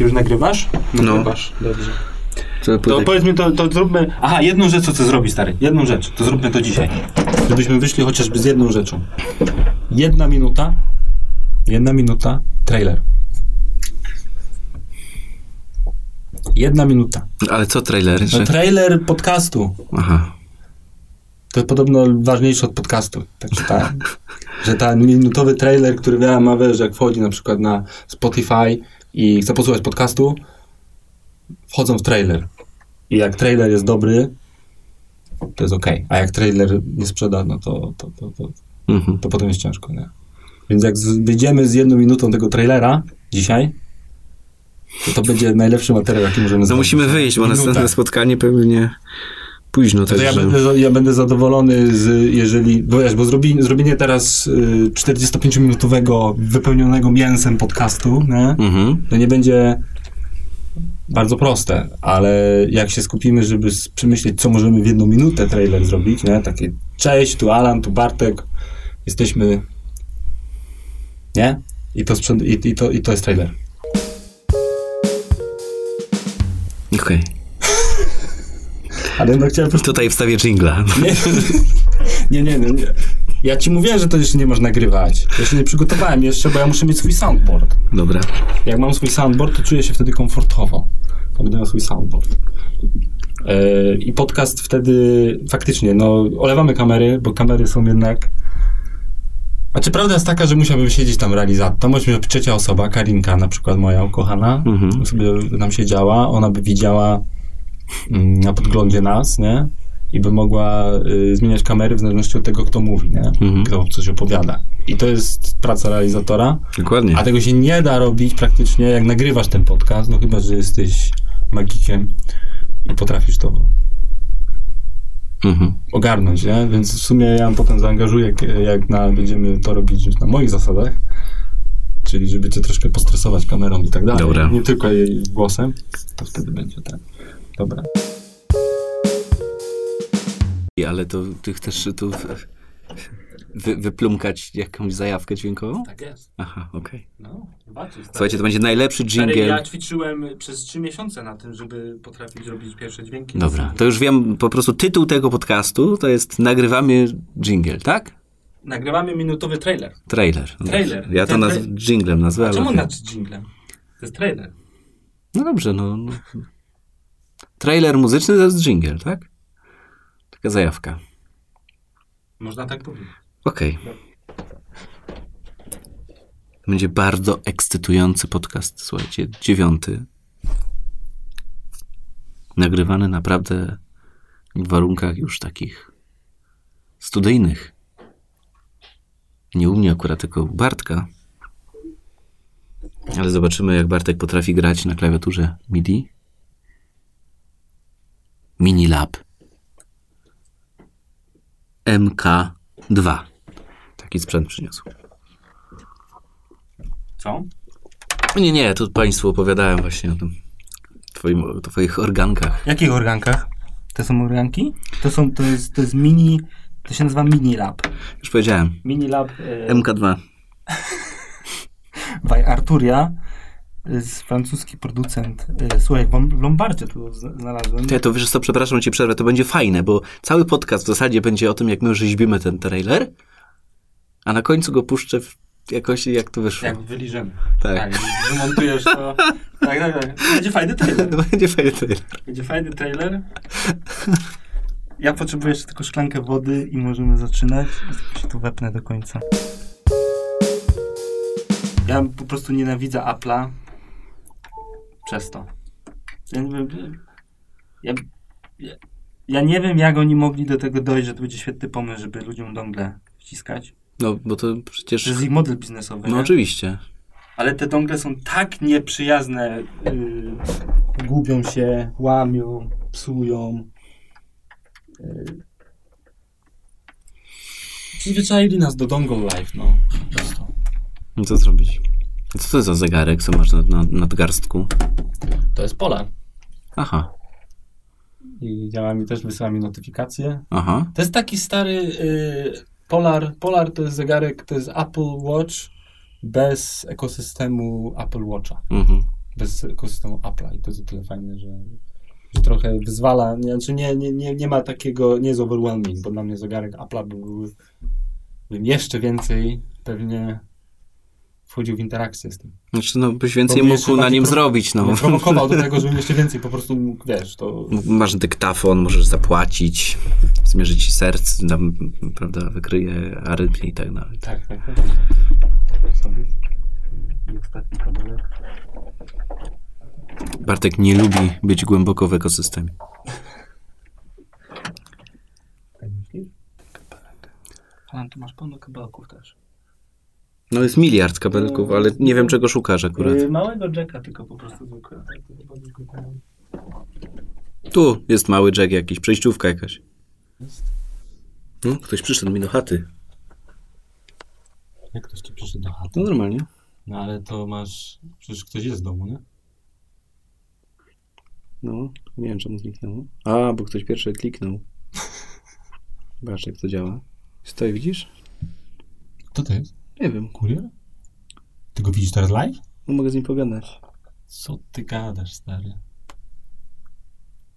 Ty już nagrywasz? No. Nagrywasz, dobrze. To, To powiedz mi, to, to zróbmy... Aha, jedną rzecz, co chcę zrobić, stary. Jedną rzecz, to zróbmy to dzisiaj. Żebyśmy wyszli chociażby z jedną rzeczą. Jedna minuta, jedna minuta, trailer. Jedna minuta. Ale co trailery? No trailer podcastu. Aha. To podobno ważniejsze od podcastu. Tak czytałem. że ten minutowy trailer, który ja ma, wiesz, jak wchodzi na przykład na Spotify i chce posłuchać podcastu, wchodzą w trailer. I jak trailer jest dobry, to jest ok. A jak trailer nie sprzeda, no to, to, to, to, Mhm. to potem jest ciężko, nie? Więc jak wyjdziemy z jedną minutą tego trailera dzisiaj, to to będzie najlepszy materiał, jaki możemy No zrobić. musimy wyjść, bo Minuta. następne spotkanie pewnie późno No to ja będę, ja będę zadowolony, z, jeżeli, bo wiesz, bo zrobi, zrobienie teraz y, 45-minutowego wypełnionego mięsem podcastu, nie? Mhm. to nie będzie bardzo proste, ale jak się skupimy, żeby przemyśleć, co możemy w jedną minutę trailer zrobić, nie? Takie, cześć, tu Alan, tu Bartek, jesteśmy, nie? I to, sprzęt, i, i, to, i to jest trailer. Okej. Ale no chciałem. Tutaj wstawię jingla. Nie, nie, nie, nie. Ja ci mówiłem, że to jeszcze nie można nagrywać. Ja się nie przygotowałem jeszcze, bo ja muszę mieć swój soundboard. Dobra. Jak mam swój soundboard, to czuję się wtedy komfortowo. Będę miał swój soundboard. Yy, I podcast wtedy faktycznie, no, olewamy kamery, bo kamery są jednak. A czy prawda jest taka, że musiałbym siedzieć tam realizator? To może być trzecia osoba, Karinka na przykład, moja ukochana, Mhm. sobie nam siedziała, ona by widziała na podglądzie nas, nie? I by mogła y, zmieniać kamery w zależności od tego, kto mówi, nie? Mhm. Kto coś opowiada. I to jest praca realizatora. Dokładnie. A tego się nie da robić praktycznie, jak nagrywasz ten podcast, no chyba, że jesteś magikiem i potrafisz to Mhm. ogarnąć, nie? Więc w sumie ja potem zaangażuję, jak, jak na, będziemy to robić już na moich zasadach, czyli żeby cię troszkę postresować kamerą i tak dalej. Dobra. Nie tylko jej głosem, to wtedy będzie tak. Dobra. Ale to ty chcesz tu wy, wyplumkać jakąś zajawkę dźwiękową? Tak jest. Aha, okej. No, zobaczysz. Słuchajcie, to będzie najlepszy Stary, jingle. ja ćwiczyłem przez trzy miesiące na tym, żeby potrafić robić pierwsze dźwięki. Dobra, to już wiem, po prostu tytuł tego podcastu to jest Nagrywamy jingle, tak? Nagrywamy minutowy trailer. Trailer. No Trailer. Ja to naz- jinglem nazwę, A czemu znaczy jinglem? To jest trailer. No dobrze, no, no. Trailer muzyczny to jest jingle, tak? Taka zajawka. Można tak powiedzieć. Okej. Będzie bardzo ekscytujący podcast, słuchajcie, dziewiąty. Nagrywany naprawdę w warunkach już takich studyjnych. Nie u mnie akurat, tylko u Bartka. Ale zobaczymy, jak Bartek potrafi grać na klawiaturze MIDI. Minilab. MK2. Taki sprzęt przyniosł. Co? Nie, nie, tu Państwu opowiadałem właśnie o tym twoim, o twoich organkach. W jakich organkach? To są organki? To są, to jest, to jest mini, to się nazywa mini lab. Już powiedziałem. Mini lab e, MK2. by Arturia. Francuski producent. E, słuchaj, w Lom- w Lombardzie tu z- znalazłem. Ty, to wiesz co, przepraszam cię przerwę, to będzie fajne, bo cały podcast w zasadzie będzie o tym, jak my rzeźbimy ten trailer, a na końcu go puszczę w jakoś, jak to wyszło. Jak wyliżemy. Tak. Tak, wymontujesz to. Tak, tak, tak. Będzie fajny trailer. Będzie fajny trailer. Będzie fajny trailer. Ja potrzebuję jeszcze tylko szklankę wody i możemy zaczynać. Się tu wepnę do końca. Ja po prostu nienawidzę Apple'a przez to. Ja nie wiem, ja, nie wiem, jak oni mogli do tego dojść, że to będzie świetny pomysł, żeby ludziom dongle wciskać. No, bo to To przecież... jest ich model biznesowy. No nie? oczywiście. Ale te dongle są tak nieprzyjazne. Yy, gubią się, łamią, psują. Yy. Przyzwyczaili nas do dongle life, no. Po prostu. No co zrobić? A Co to jest za zegarek, co masz na, na nadgarstku? To jest Polar. Aha, I działa mi też, wysyła mi notyfikacje. aha. To jest taki stary yy, Polar. Polar to jest zegarek, to jest Apple Watch bez ekosystemu Apple Watcha. Mhm. bez ekosystemu Apple'a i to jest o tyle fajne, że, że trochę wyzwala, nie, znaczy nie, nie, nie, nie ma takiego, nie jest overwhelming, bo dla mnie zegarek Apple'a by był bym jeszcze więcej pewnie wchodził w interakcję z tym. Znaczy, no, byś więcej jeszcze mógł na nim pro- zrobić, no. Prowokował do tego, żebym jeszcze więcej po prostu mógł, wiesz, to... Masz dyktafon, możesz zapłacić, zmierzy ci serce, tam, prawda, wykryje arytmię i tak dalej. Tak, tak, tak. Sobie. I ostatni kabelek. Bartek nie lubi być głęboko w ekosystemie. Tak myślisz? Alan, tu masz pełno kabelków też. No jest miliard kabelków, ale nie wiem czego szukasz akurat. Yy, małego jacka, tylko po prostu zwykłego. To Tu jest mały jack jakiś, przejściówka jakaś. No, ktoś przyszedł mi do chaty. Jak ktoś ci przyszedł do chaty? No normalnie. No ale to masz... Przecież ktoś jest w domu, nie? No, nie wiem czemu zniknęło. A, bo ktoś pierwszy kliknął. Zobacz jak to działa. Stoi, widzisz? Kto to jest? Nie wiem. Kurier? Ty go widzisz teraz live? No, mogę z nim pogadać. Co ty gadasz, stary?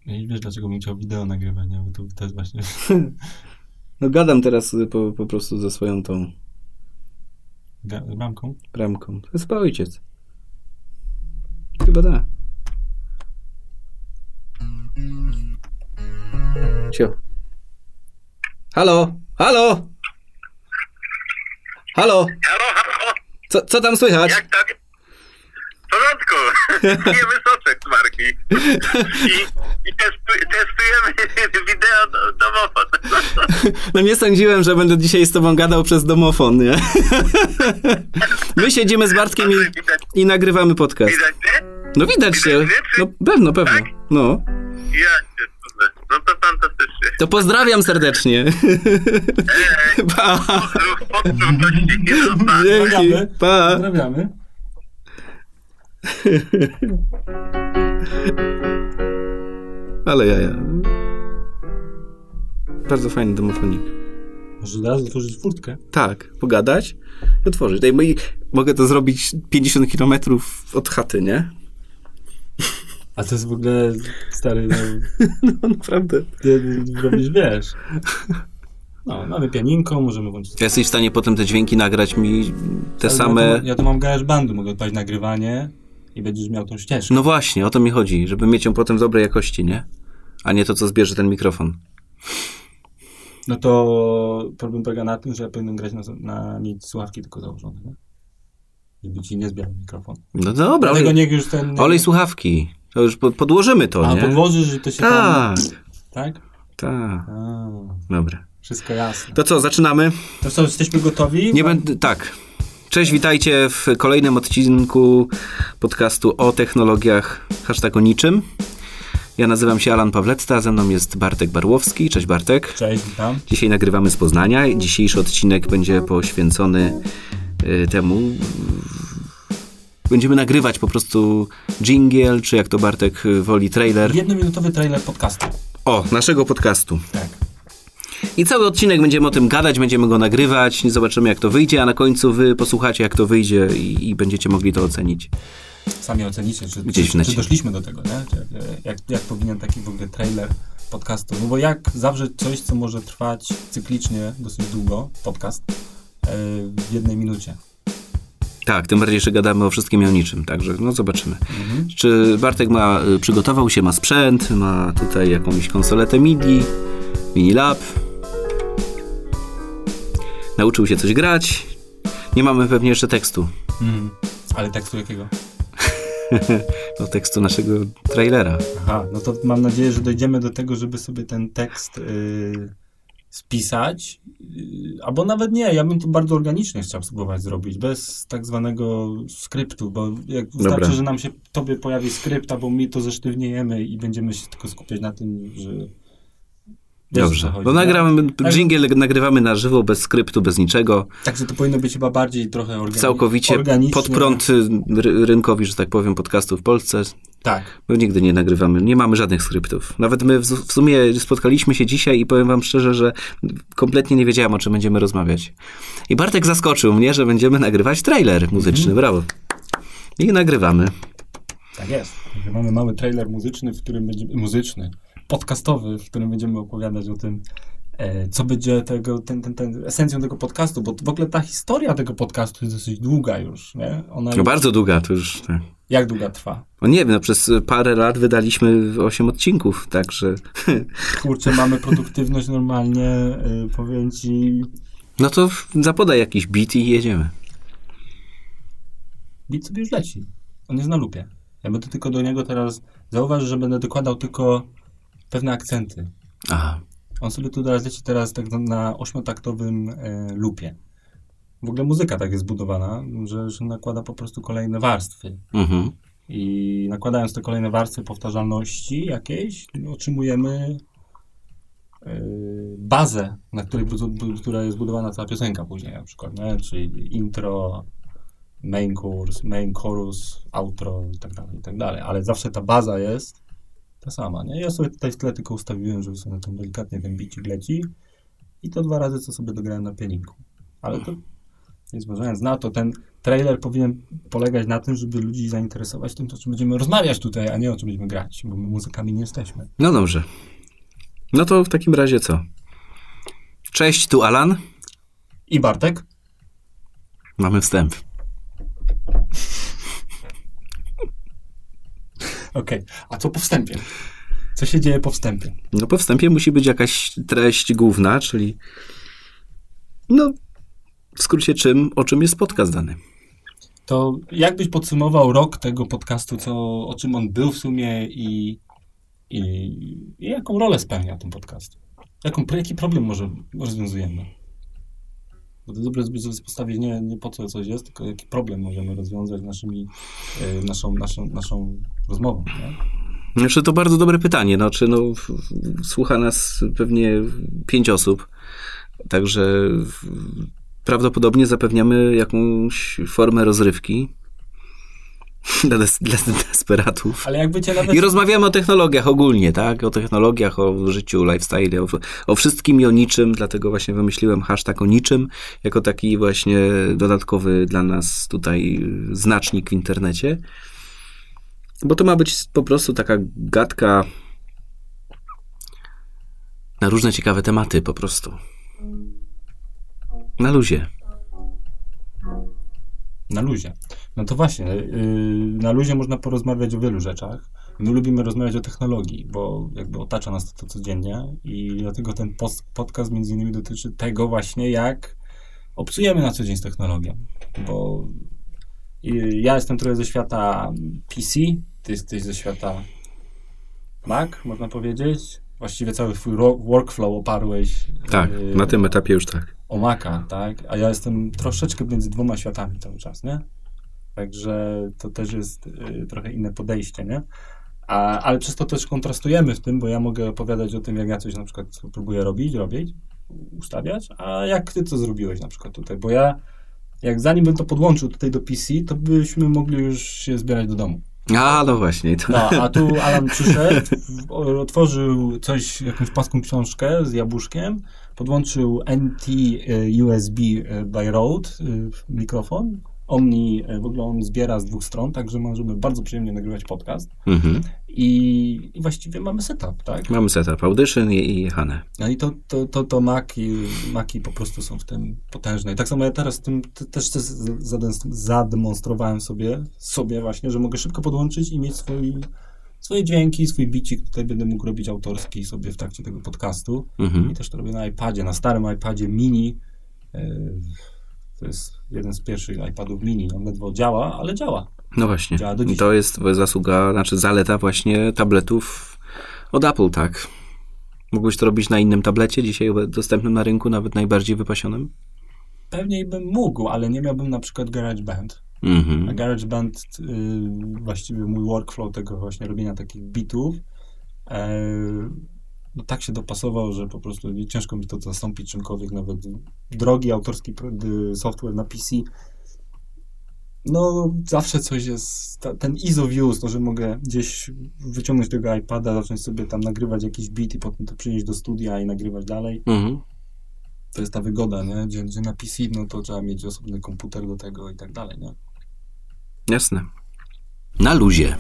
Ja nie wiesz, dlaczego bym chciał wideo nagrywać, nie? Bo to, to jest właśnie... No gadam teraz po, po prostu ze swoją tą Ga- bramką. bramką. To jest chyba ojciec. Chyba da. Cio. Halo? Halo? Halo? Halo, halo, Co, co tam słychać? jak tam? W porządku. Nie wysoczek z marki. I, i testu, testujemy wideo do, domofon. No nie sądziłem, że będę dzisiaj z tobą gadał przez domofon, nie? My siedzimy z Bartkiem i, i nagrywamy podcast. widać mnie? No widać się. No pewno, pewno. No. Ja. No to fantastycznie. To pozdrawiam serdecznie. Pa. Nie został. Dzięki. Pozdrawiamy. Pa. Pozdrawiamy. Ale ja, ja. Bardzo fajny domofonik. Może zaraz otworzyć furtkę? Tak, pogadać, otworzyć. Daj, mogę to zrobić 50 km od chaty, nie? A to jest w ogóle, stary, no, No naprawdę. robisz, wiesz. No, mamy pianinko, możemy włączyć... Jesteś w stanie potem te dźwięki nagrać mi te Ale same... Ja to, ja to mam GarageBandu, mogę odpalić nagrywanie i będziesz miał tą ścieżkę. No właśnie, o to mi chodzi, żeby mieć ją potem w dobrej jakości, nie? A nie to, co zbierze ten mikrofon. No to problem polega na tym, że ja powinienem grać na, na mieć słuchawki tylko założone, nie? Żeby ci nie zbierał mikrofon. No dobra, Dlatego olej, niech już ten... olej słuchawki. To już po- podłożymy to, A, nie? podłożysz i to się tam... Tak, Tak? tak. Dobra. wszystko jasne. To co, zaczynamy? To co, jesteśmy gotowi? Nie będę. Tak. Cześć, witajcie w kolejnym odcinku podcastu o technologiach, hashtag o niczym. Ja nazywam się Alan Pawlecta, ze mną jest Bartek Barłowski. Cześć Bartek. Cześć, witam. Dzisiaj nagrywamy z Poznania. Dzisiejszy odcinek będzie poświęcony temu. Będziemy nagrywać po prostu jingle, czy jak to Bartek y, woli, trailer. Jednominutowy trailer podcastu. O, naszego podcastu. Tak. I cały odcinek będziemy o tym gadać, będziemy go nagrywać, zobaczymy jak to wyjdzie, a na końcu wy posłuchacie jak to wyjdzie i, i będziecie mogli to ocenić. Sami ocenicie, czy, Gdzieś czy, czy doszliśmy do tego, nie? Czy, jak, jak, powinien taki w ogóle trailer podcastu. No bo jak zawrzeć coś, co może trwać cyklicznie dosyć długo, podcast, e, w jednej minucie. Tak, tym bardziej, że gadamy o wszystkim i o niczym, także no zobaczymy. Mhm. Czy Bartek ma, y, przygotował się, ma sprzęt, ma tutaj jakąś konsoletę MIDI, Minilab, nauczył się coś grać, nie mamy pewnie jeszcze tekstu, Mhm. Ale tekstu jakiego? do tekstu naszego trailera. Aha, no to mam nadzieję, że dojdziemy do tego, żeby sobie ten tekst y, spisać, y, albo nawet nie, ja bym to bardzo organicznie chciał spróbować zrobić, bez tak zwanego skryptu, bo jak wystarczy, Dobra. że nam się tobie pojawi skrypt, albo mi to zesztywniejemy i będziemy się tylko skupiać na tym, że Wiesz, Dobrze, chodzi, no nie? nagramy, Tak. jingle nagrywamy na żywo, bez skryptu, bez niczego. Także to powinno być chyba bardziej trochę organi- całkowicie organicznie. pod prąd y, ry- rynkowi, że tak powiem, podcastów w Polsce. Tak. My nigdy nie nagrywamy, nie mamy żadnych skryptów. Nawet my w, w sumie spotkaliśmy się dzisiaj i powiem wam szczerze, że kompletnie nie wiedziałem, o czym będziemy rozmawiać. I Bartek zaskoczył mnie, że będziemy nagrywać trailer muzyczny, Mhm. brawo. I nagrywamy. Tak jest. Mamy mały trailer muzyczny, w którym będziemy, muzyczny, podcastowy, w którym będziemy opowiadać o tym, co będzie tego, ten, ten, ten, esencją tego podcastu, bo w ogóle ta historia tego podcastu jest dosyć długa już, nie? Ona No już, bardzo długa, to już... Tak. jak długa trwa? No nie wiem, no przez parę lat wydaliśmy 8 odcinków, także... Kurczę, mamy produktywność normalnie, e, powiem ci, No to zapodaj jakiś beat i jedziemy. bit sobie już leci. On jest na lupie. Ja będę tylko do niego teraz, zauważ, że będę dokładał tylko pewne akcenty. Aha. On sobie tu teraz leci teraz tak na, ośmiotaktowym e, lupie. W ogóle muzyka tak jest zbudowana, że, że nakłada po prostu kolejne warstwy. Mhm. I nakładając te kolejne warstwy powtarzalności jakiejś, otrzymujemy e, bazę, na której, która jest budowana cała piosenka później na przykład, nie? czyli intro, main chorus, main chorus, outro i tak dalej, i tak dalej. Ale zawsze ta baza jest ta sama, nie? Ja sobie tutaj w tle tylko ustawiłem, żeby sobie tam delikatnie ten bicik leci i to dwa razy, co sobie dograłem na pianinku. Ale to nie zważając na to, ten trailer powinien polegać na tym, żeby ludzi zainteresować tym, o czym będziemy rozmawiać tutaj, a nie o czym będziemy grać, bo my muzykami nie jesteśmy. No dobrze. No to w takim razie co? Cześć, tu Alan. I Bartek? Mamy wstęp. Okej. A co po wstępie? Co się dzieje po wstępie? No po wstępie musi być jakaś treść główna, czyli no w skrócie czym, o czym jest podcast dany. To jakbyś podsumował rok tego podcastu, co, o czym on był w sumie i, i, i jaką rolę spełnia ten podcast? Jaką, jaki problem może rozwiązujemy? Bo to dobre, sobie postawić nie, nie po co coś jest, tylko jaki problem możemy rozwiązać naszymi, e, naszą, naszą, naszą rozmową. Nie? Znaczy to bardzo dobre pytanie. No, czy no, w- słucha nas pewnie pięć osób, także prawdopodobnie zapewniamy jakąś formę rozrywki dla, des, dla desperatów. Ale jakby cię nawet... I rozmawiamy o technologiach ogólnie, tak? O technologiach, o życiu, lifestyle, o, o wszystkim i o niczym, dlatego właśnie wymyśliłem hashtag o niczym, jako taki właśnie dodatkowy dla nas tutaj znacznik w internecie. Bo to ma być po prostu taka gadka na różne ciekawe tematy po prostu. Na luzie. Na luzie. No to właśnie, yy, na luzie można porozmawiać o wielu rzeczach. My lubimy rozmawiać o technologii, bo jakby otacza nas to, codziennie i dlatego ten post, podcast między innymi dotyczy tego właśnie, jak obcujemy na co dzień z technologią. Bo yy, ja jestem trochę ze świata PC, ty jesteś ze świata Mac, można powiedzieć. Właściwie cały twój workflow oparłeś Tak, yy, na tym etapie już tak. O Maca, tak? A ja jestem troszeczkę między dwoma światami cały czas, nie? Także to też jest y, trochę inne podejście, nie? A, ale przez to też kontrastujemy w tym, bo ja mogę opowiadać o tym, jak ja coś na przykład próbuję robić, robić, ustawiać, a jak ty co zrobiłeś na przykład tutaj, bo ja jak zanim bym to podłączył tutaj do PC, to byśmy mogli już się zbierać do domu. A, no właśnie. To... No, a tu Alan przyszedł, otworzył coś, jakąś paską książkę z jabłuszkiem, podłączył NT e, USB e, by Rode e, mikrofon. Omni, e, w ogóle on zbiera z dwóch stron, także możemy bardzo przyjemnie nagrywać podcast. Mhm. I, i właściwie mamy setup, tak? Mamy setup Audition i, i Hanę. No i to, to, to, to Maki, Maki po prostu są w tym potężne. I tak samo ja teraz tym te- też zademonstrowałem sobie, sobie właśnie, że mogę szybko podłączyć i mieć swój, swoje dźwięki, swój bicik. Tutaj będę mógł robić autorski sobie w trakcie tego podcastu. Mhm. I też to robię na iPadzie, na starym iPadzie mini. Yy, To jest jeden z pierwszych iPadów mini. On ledwo działa, ale działa. No właśnie. Działa do dzisiaj. to jest zasługa, znaczy zaleta właśnie tabletów od Apple, tak? Mógłbyś to robić na innym tablecie, dzisiaj dostępnym na rynku, nawet najbardziej wypasionym? Pewnie bym mógł, ale nie miałbym na przykład GarageBand. A Mhm. GarageBand, y, właściwie mój workflow tego właśnie robienia takich bitów, e, no tak się dopasował, że po prostu ciężko mi to zastąpić czymkolwiek, nawet drogi autorski y, software na PC. No, zawsze coś jest, ta, ten ease of use, to, że mogę gdzieś wyciągnąć tego iPada, zacząć sobie tam nagrywać jakiś beat i potem to przynieść do studia i nagrywać dalej. Mhm. To jest ta wygoda, nie? Gdzie, gdzie na PC, no to trzeba mieć osobny komputer do tego i tak dalej, nie? Jasne. Na luzie.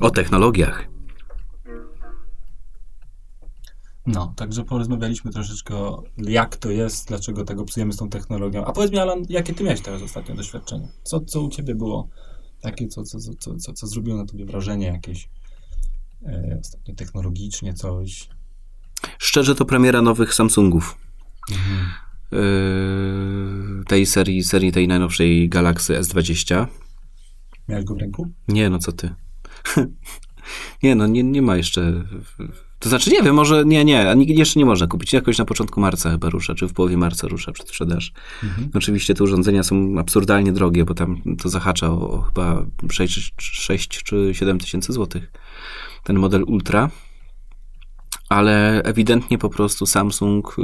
O technologiach. No, także porozmawialiśmy troszeczkę o jak to jest, dlaczego tego psujemy z tą technologią. A powiedz mi, Alan, jakie ty miałeś teraz ostatnie doświadczenie? Co, co u ciebie było takie, co, co, co, co, co, co zrobiło na tobie wrażenie jakieś e, ostatnio technologicznie, coś? Szczerze to premiera nowych Samsungów. Mhm. Yy, tej serii, serii tej najnowszej Galaxy S20. Miałeś go w ręku? Nie, no co ty. nie, no nie, nie ma jeszcze. To znaczy, nie wiem, może nie, nie, jeszcze nie można kupić. Jakoś na początku marca chyba rusza, czy w połowie marca rusza przedsprzedaż. Mhm. Oczywiście te urządzenia są absurdalnie drogie, bo tam to zahacza o, o chyba 6, 6 czy 7 tysięcy złotych. Ten model Ultra. Ale ewidentnie po prostu Samsung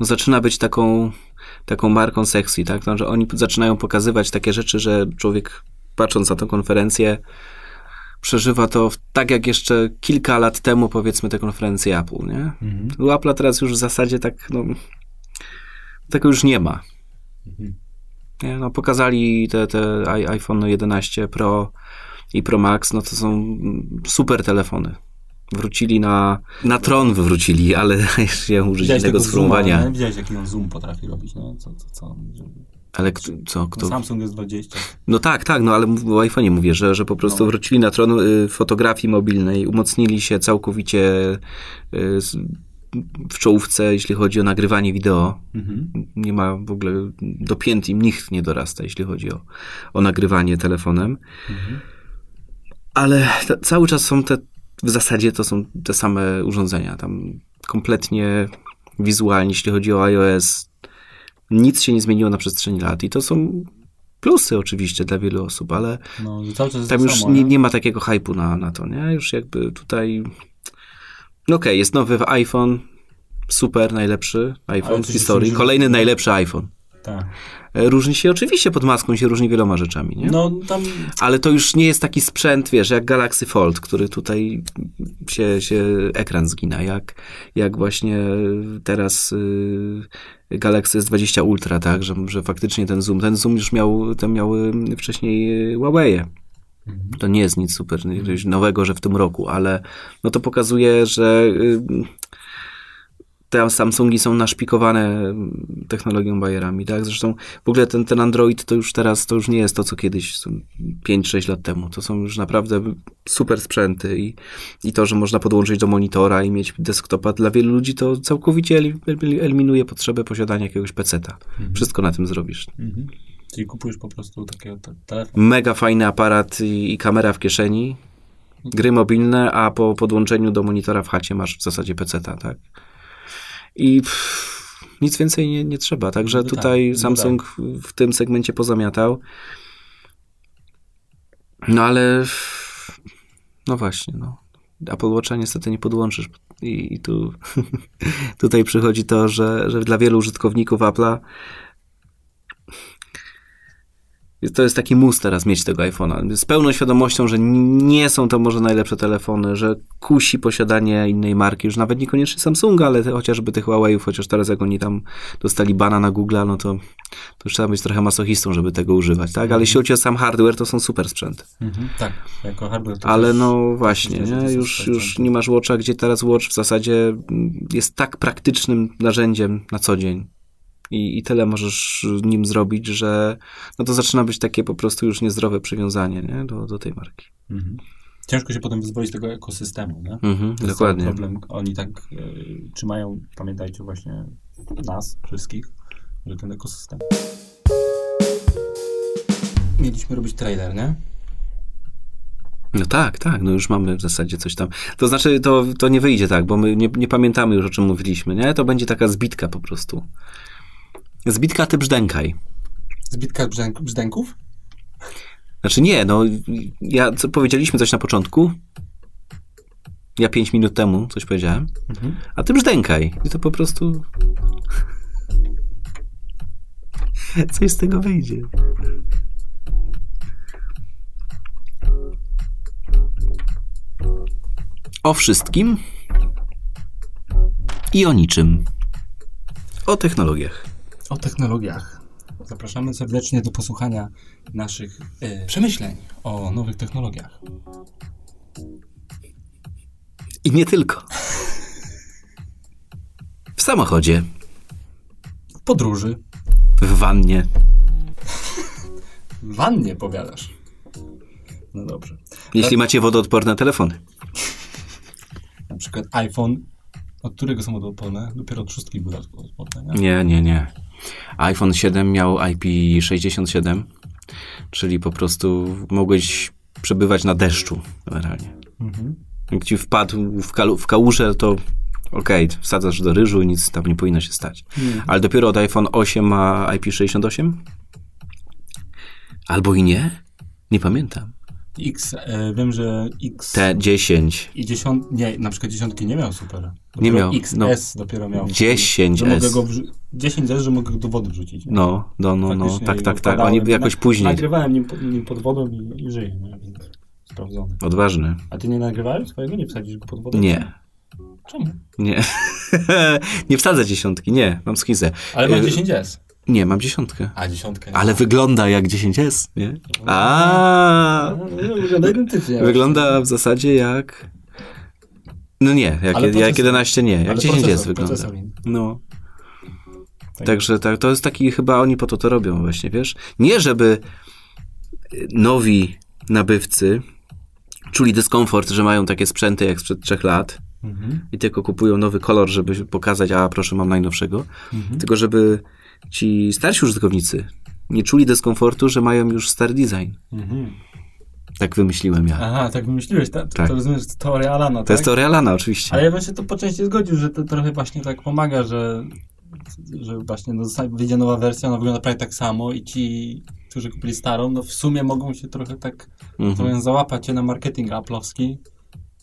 no, zaczyna być taką, taką marką sexy, tak? To, że oni zaczynają pokazywać takie rzeczy, że człowiek patrząc na tę konferencję przeżywa to w- tak jak jeszcze kilka lat temu powiedzmy te konferencje Apple, nie? Mhm. U Apple'a teraz już w zasadzie tak, no, tego już nie ma. Mhm. Nie, no, pokazali te, te iPhone 11 Pro i Pro Max, no to są mm, super telefony. Wrócili na, na tron wrócili, ale jeszcze użyć Widziałeś tego zooma, sformułowania. nie? Widziałeś, jaki on zoom potrafi robić, nie? Co, co, co? Ale kto, co, No, kto? Samsung jest 20. No tak, tak, no ale o iPhone'ie mówię, że, że po prostu No. wrócili na tron y, fotografii mobilnej, umocnili się całkowicie y, w czołówce, jeśli chodzi o nagrywanie wideo. Mhm. Nie ma w ogóle, do pięt im nikt nie dorasta, jeśli chodzi o, o nagrywanie telefonem. Mhm. Ale cały czas są te, w zasadzie to są te same urządzenia. Tam kompletnie wizualnie, jeśli chodzi o iOS, nic się nie zmieniło na przestrzeni lat. I to są plusy oczywiście dla wielu osób, ale No, tam już samo, nie, nie ma takiego hypu na, na to, nie? Już jakby tutaj... No okej, jest nowy iPhone, super, najlepszy iPhone w historii. Kolejny najlepszy iPhone. Tak. E, Różni się oczywiście, pod maską się różni wieloma rzeczami, nie? No, tam Ale to już nie jest taki sprzęt, wiesz, jak Galaxy Fold, który tutaj się, się ekran zgina, jak, jak właśnie teraz y, Galaxy S20 Ultra, tak, że, że faktycznie ten zoom, ten zoom już miał, ten miały wcześniej Huawei. To nie jest nic super nowego, że w tym roku, ale no to pokazuje, że y, te Samsungi są naszpikowane technologią Bayerami, tak? Zresztą w ogóle ten, ten Android to już teraz, to już nie jest to, co kiedyś, są 5-6 lat temu. To są już naprawdę super sprzęty i, i to, że można podłączyć do monitora i mieć desktopa, dla wielu ludzi to całkowicie eli- eli- eliminuje potrzebę posiadania jakiegoś peceta. Wszystko na tym zrobisz. Mhm. Czyli kupujesz po prostu takiego te, telefon. Mega fajny aparat i, i kamera w kieszeni, gry mobilne, a po podłączeniu do monitora w chacie masz w zasadzie peceta, tak? I pff, nic więcej nie, nie trzeba. Także Niby tak, tutaj niby Samsung w- w tym segmencie pozamiatał. No ale no właśnie, no. Apple Watcha niestety nie podłączysz. I, i tu tutaj przychodzi to, że, że dla wielu użytkowników Apple'a to jest taki mus teraz mieć tego iPhone'a. Z pełną świadomością, że nie są to może najlepsze telefony, że kusi posiadanie innej marki, już nawet niekoniecznie Samsunga, ale chociażby tych Huawei'ów, chociaż teraz jak oni tam dostali bana na Google, no to, to już trzeba być trochę masochistą, żeby tego używać, tak? Ale jeśli chodzi o sam hardware, to są super sprzęty. Mhm. Tak, jako hardware to Ale no właśnie, nie? Już, już nie masz Watcha, gdzie teraz Watch w zasadzie mm, jest tak praktycznym narzędziem na co dzień. I, I tyle możesz nim zrobić, że no to zaczyna być takie po prostu już niezdrowe przywiązanie nie? Do, do tej marki. Mhm. Ciężko się potem wyzwolić z tego ekosystemu, nie? Mhm, To jest dokładnie. problem. Oni tak e, trzymają, pamiętajcie właśnie nas, wszystkich, że ten ekosystem. Mieliśmy robić trailer, nie? No tak, tak, no już mamy w zasadzie coś tam. To znaczy, to, to nie wyjdzie tak, bo my nie, nie pamiętamy już o czym mówiliśmy, nie? To będzie taka zbitka po prostu. Zbitka ty brzdękaj. Zbitka brzęk, brzdęków? Znaczy nie, no ja, co, powiedzieliśmy coś na początku. Ja pięć minut temu coś powiedziałem, Mhm. a ty brzdękaj. I to po prostu... Coś z tego wyjdzie. O wszystkim i o niczym. O technologiach. O technologiach. Zapraszamy serdecznie do posłuchania naszych e, przemyśleń o nowych technologiach. I nie tylko. W samochodzie, W podróży. w wannie. W wannie powiadasz. No dobrze. Jeśli macie wodoodporne telefony. Na przykład iPhone, od którego są wodoodporne? Dopiero od szóstki były wodoodporne, nie? Nie, nie, nie. iPhone 7 miał IP67, czyli po prostu mogłeś przebywać na deszczu generalnie. Mhm. Jak ci wpadł w, kalu- w kałużę, to okej, wsadzasz do ryżu i nic tam nie powinno się stać. Ale dopiero od iPhone 8 ma IP68? Albo i nie? Nie pamiętam. X, e, wiem, że X T10. i dziesiąt, nie, na przykład dziesiątki nie miał super. Nie miał, XS dopiero miał. 10 Że mogę S. go wrzu- 10 S, że mogę go do wody wrzucić. nie? No, no, no, no, tak, tak, tak. Oni jakoś Na- później. Nagrywałem nim, pod- nim pod wodą i, i żyję, nie? Więc Sprawdzone. Odważny. A ty nie nagrywałeś swojego? Nie wsadzisz go pod wodę? Nie, Czemu? nie. nie wsadzę dziesiątki, nie, mam schizę. Ale mam Y, 10S. Nie, mam dziesiątkę. A, dziesiątkę. Ale wygląda jak 10S, nie? A, No, Wygląda identycznie. wygląda w zasadzie jak... No nie, jak, Ale jak procesor. 11 nie, jak Ale 10S procesor, wygląda. No, Tak. także tak, to jest taki, chyba oni po to to robią właśnie, wiesz? Nie, żeby y, nowi nabywcy czuli dyskomfort, że mają takie sprzęty jak sprzed trzech lat Mhm. i tylko kupują nowy kolor, żeby pokazać, a proszę, mam najnowszego, Mhm. tylko żeby ci starsi użytkownicy nie czuli dyskomfortu, że mają już stary design. Mhm. Tak wymyśliłem ja. Aha, tak wymyśliłeś. Ta, Tak. to rozumiesz, to teoria Alana, To tak? jest teoria Lana, oczywiście. Ale ja bym się to po części zgodził, że to trochę właśnie tak pomaga, że, że właśnie no, wyjdzie nowa wersja, ona wygląda prawie tak samo i ci, którzy kupili starą, no w sumie mogą się trochę tak Mhm. powiem, załapać się na marketing Apple'owski,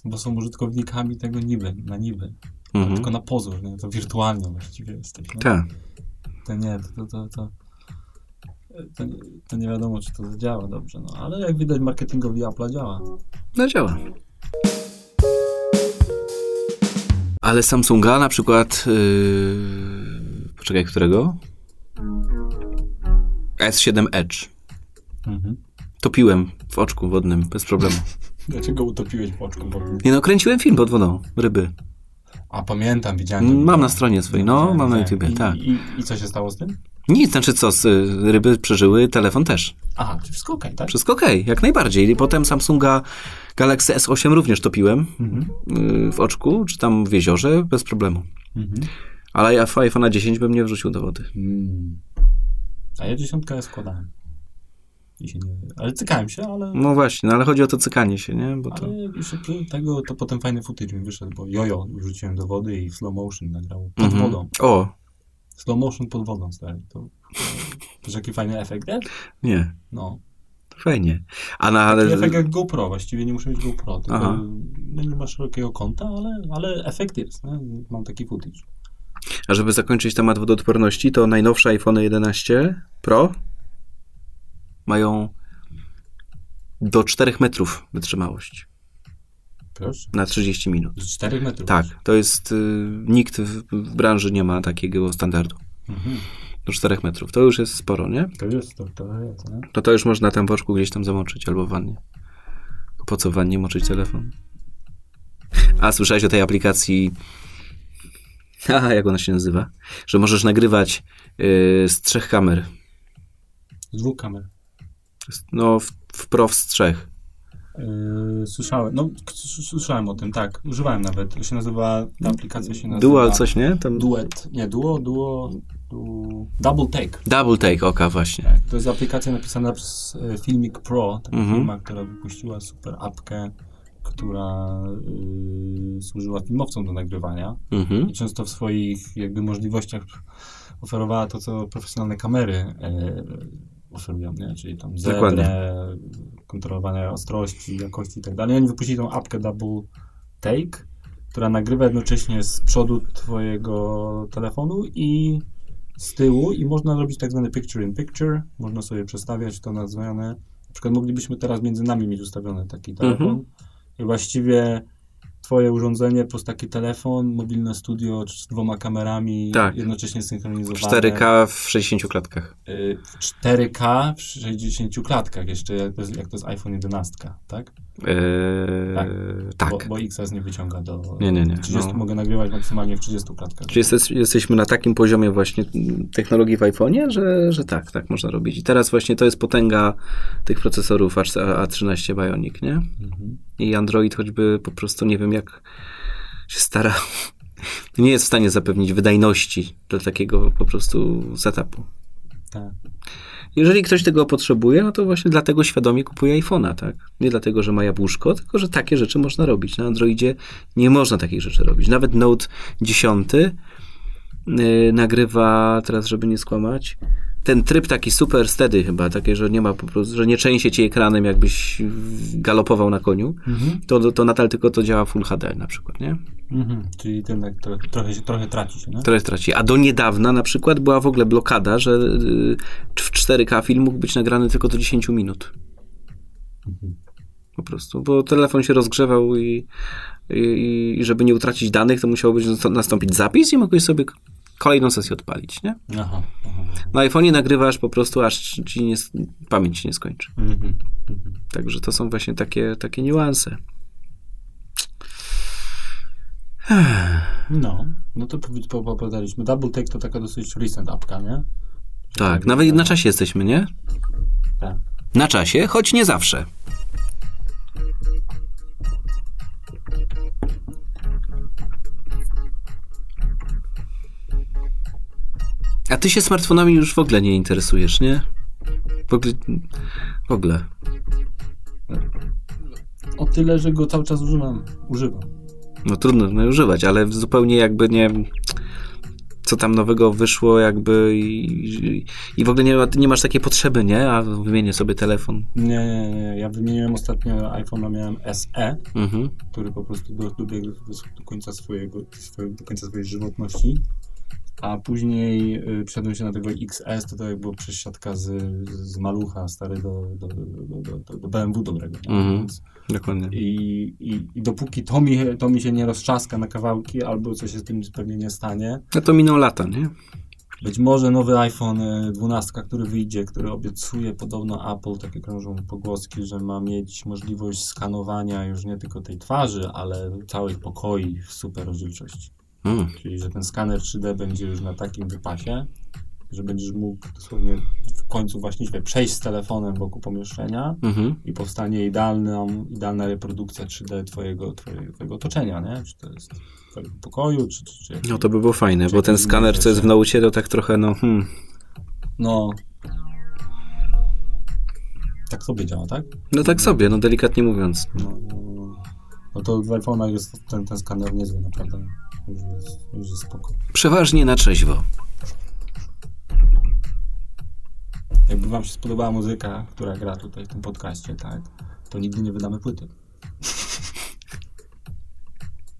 bo są użytkownikami tego niby, na niby. Mhm. Tylko na pozór, nie? To wirtualnie właściwie jesteś. Nie? Tak. To nie, to, to, to, to, to, to nie wiadomo, czy to działa dobrze, no ale jak widać marketingowi Apple'a działa. No działa. Ale Samsunga na przykład. Yy... Poczekaj, którego? S7 Edge. Mhm. Topiłem w oczku wodnym, bez problemu. Dlaczego utopiłeś w oczku wodnym? Nie no, kręciłem film pod wodą, ryby. A pamiętam, widziałem. Mam na stronie swojej, no, mam na. YouTubie, I, tak. I, I co się stało z tym? Nic, znaczy co, y, ryby przeżyły, telefon też. Aha, czy wszystko okej, tak? Wszystko okej, jak najbardziej. I potem Samsunga Galaxy S8 również topiłem Mhm. yy, w oczku, czy tam w jeziorze, bez problemu. Mhm. Ale ja iPhone'a 10 bym nie wrzucił do wody. Mm. A ja dziesiątkę składałem. I się nie... Ale cykałem się, ale... No właśnie, no ale chodzi o to cykanie się, nie? Bo to... Ale jeszcze tego to potem fajny footage mi wyszedł, bo jojo wrzuciłem do wody i slow motion nagrał pod Mhm. wodą. O, Slow motion pod wodą stary. To, to jaki fajny efekt jest? nie, No. fajnie. A na... Taki efekt jak GoPro, właściwie nie muszę mieć GoPro, tylko Aha. no, nie ma szerokiego kąta, ale, ale efekt jest. Nie? Mam taki footage. A żeby zakończyć temat wodoodporności, to najnowsze iPhone 11 Pro mają do 4 metrów wytrzymałość Proszę. na 30 minut. Z 4 metrów. Tak, to jest... Y, nikt w, w branży nie ma takiego standardu. Mhm. Do 4 metrów. To już jest sporo, nie? To jest, to, to jest, nie? No to już można tam w gdzieś tam zamoczyć albo w wannie. Po co w wannie moczyć telefon? A słyszałeś o tej aplikacji? Haha, jak ona się nazywa? Że możesz nagrywać yy, z trzech kamer. Z dwóch kamer. No, w, w pro z trzech. Yy, słyszałem, no słyszałem o tym, tak. Używałem nawet. To się nazywa, ta aplikacja się nazywa... Dual coś, nie? Tam Duet. Nie, duo, duo, du... Double Take. double take oka właśnie. Tak, to jest aplikacja napisana przez e, Filmic Pro, taka Mhm. firma, która wypuściła super apkę, która y, służyła filmowcom do nagrywania Mhm. i często w swoich jakby możliwościach oferowała to, co profesjonalne kamery e, oferują, nie? czyli tam zebrę, kontrolowanie ostrości, jakości i tak dalej. Oni wypuścili tą apkę Double Take, która nagrywa jednocześnie z przodu twojego telefonu i z tyłu i można robić tak zwany picture in picture, można sobie przestawiać to na zmianę. Na przykład moglibyśmy teraz między nami mieć ustawiony taki telefon Mhm. i właściwie twoje urządzenie plus taki telefon, mobilne studio z dwoma kamerami, Tak. jednocześnie synchronizowane. 4K w 60 klatkach. Y, w 4K w 60 klatkach jeszcze, jak to jest, jak to jest iPhone 11, tak? Eee, Tak. tak. Bo, bo XS nie wyciąga do... Nie, nie, nie, 30, no. Mogę nagrywać maksymalnie w 30 klatkach. Czy jesteś, jesteśmy na takim poziomie właśnie technologii w iPhone'ie, że, że tak, tak można robić. I teraz właśnie to jest potęga tych procesorów A- A13 Bionic, nie? Mhm. I Android choćby po prostu nie wiem jak się stara, nie jest w stanie zapewnić wydajności dla takiego po prostu setupu. Tak. Jeżeli ktoś tego potrzebuje, no to właśnie dlatego świadomie kupuje iPhone'a, tak? Nie dlatego, że ma jabłuszko, tylko że takie rzeczy można robić. Na Androidzie nie można takich rzeczy robić. Nawet Note 10 yy, nagrywa, teraz żeby nie skłamać, ten tryb taki super steady chyba, takie, że nie ma po prostu, że nie trzęsie ci ekranem, jakbyś galopował na koniu, Mhm. to, to nadal tylko to działa Full HD na przykład, nie? Mhm. Czyli ten tak trochę, trochę, trochę traci się, nie? Trochę traci. A do niedawna na przykład była w ogóle blokada, że y, w 4K film mógł być nagrany tylko do 10 minut. Mhm. Po prostu, bo telefon się rozgrzewał i, i, i żeby nie utracić danych, to musiało być nastąpić zapis i mogłeś sobie kolejną sesję odpalić, nie? Aha. aha. Na iPhone'ie nagrywasz po prostu, aż ci nie, pamięć się nie skończy. Mhm. Mhm. Także to są właśnie takie, takie niuanse. No, no to powiedz- po- opowiadaliśmy. Double Take to taka dosyć recent apka, nie? Tak, nawet na czasie jesteśmy, nie? Tak. Na czasie, choć nie zawsze. A ty się smartfonami już w ogóle nie interesujesz, nie? W ogóle. W ogóle. O tyle, że go cały czas używam. Używam. No trudno no, używać, ale zupełnie jakby nie. Co tam nowego wyszło, jakby i, i, w ogóle nie, nie masz takiej potrzeby, nie? A wymienię sobie telefon. Nie, nie, nie. Ja wymieniłem ostatnio iPhone'a, miałem SE, Mhm. który po prostu do, dobiegł do, do końca swojego, do końca swojej żywotności. A później y, przeszedłem się na tego XS, to tak jak było przesiadka z, z malucha stary do, do, do, do, BMW dobrego. Mhm. Dokładnie. I, i, I dopóki to mi, to mi się nie roztrzaska na kawałki, albo coś się z tym pewnie nie stanie, No to miną lata, nie? być może nowy iPhone y, 12, który wyjdzie, który obiecuje podobno Apple, takie krążą pogłoski, że ma mieć możliwość skanowania już nie tylko tej twarzy, ale całych pokoi w super rozdzielczości. Mm. Czyli, że ten skaner 3D będzie już na takim wypasie, że będziesz mógł dosłownie w końcu właściwie przejść z telefonem wokół pomieszczenia Mhm. i powstanie idealna, idealna reprodukcja 3D twojego, twojego, twojego otoczenia, nie? Czy to jest twojego pokoju, czy... czy, czy No to by było fajne, bo ten skaner, co jest w naucie, to tak trochę, no, hmm. No... Tak sobie działa, tak? No tak sobie, no delikatnie mówiąc. No, no, no to w iPhone'ach jest ten, ten skaner niezły, naprawdę. Już jest, już jest spoko. Przeważnie na trzeźwo. Jakby wam się spodobała muzyka, która gra tutaj w tym podcaście, tak? To nigdy nie wydamy płyty.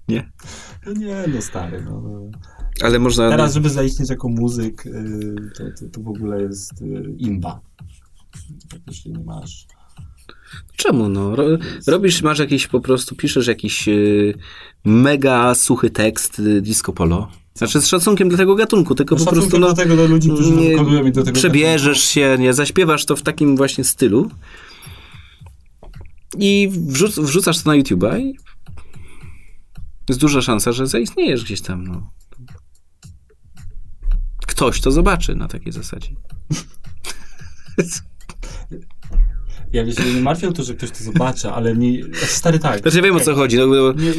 Nie? No nie, no stary, no. no. Ale można... Teraz, żeby zaistnieć jako muzyk, y, to, to, to w ogóle jest y, imba. Jeśli nie masz... Czemu, no? Ro, robisz, masz jakiś po prostu, piszesz jakiś y, mega suchy tekst y, disco polo. Znaczy z szacunkiem dla tego gatunku, tylko po prostu, no... do tego do ludzi, którzy nie- wykonują i do tego... przebierzesz się, nie, zaśpiewasz to w takim właśnie stylu i wrzuc, wrzucasz to na YouTube'a i jest duża szansa, że zaistniejesz gdzieś tam, no. Ktoś to zobaczy na takiej zasadzie. Ja się nie martwię o to, że ktoś to zobaczy, ale mi... Stary tak. Znaczy wiem o co chodzi, no,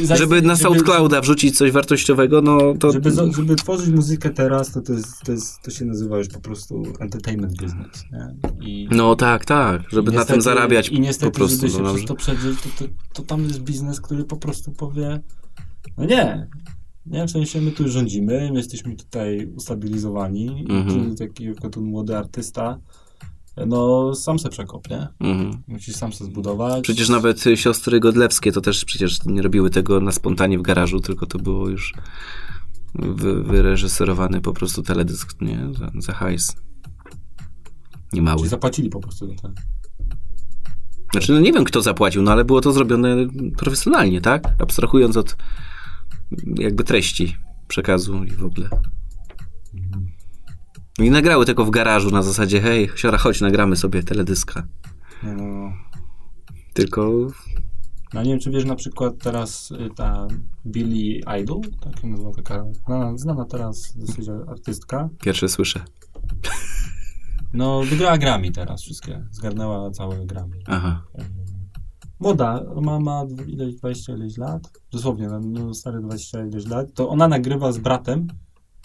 zaś- żeby na żeby- SoundClouda wrzucić coś wartościowego, no to... Żeby, żeby tworzyć muzykę teraz, to, to, jest, to, jest, to się nazywa już po prostu entertainment business. I, No tak, tak, żeby i na niestety- tym zarabiać I niestety, po prostu. żeby się no, przez to przedrzeć, to, to, to tam jest biznes, który po prostu powie, no nie, nie, w sensie my tu rządzimy, my jesteśmy tutaj ustabilizowani Mhm. i ty taki jako ten młody artysta, no sam se przekop, nie? mhm. Musisz sam se zbudować. Przecież nawet y, siostry Godlewskie to też przecież nie robiły tego na spontanie w garażu, tylko to było już wy, wyreżyserowany po prostu teledysk, nie? Za, za hajs. Nie mały. Czyli zapłacili po prostu to. Znaczy, no nie wiem, kto zapłacił, no ale było to zrobione profesjonalnie, tak? Abstrahując od jakby treści przekazu i w ogóle. No I nagrały tylko w garażu na zasadzie, hej, siora, chodź, nagramy sobie teledyska. No, no, no. Tylko, No nie wiem, czy wiesz na przykład teraz y, ta Billie Idol, tak się nazywa taka znana, znana teraz dosyć artystka. pierwsze słyszę. No wygrała Grammy teraz wszystkie, zgarnęła całe Grammy. Aha. Młoda, ma, ma ileś, 20 ileś lat, dosłownie, no, no stare 20 ileś lat, to ona nagrywa z bratem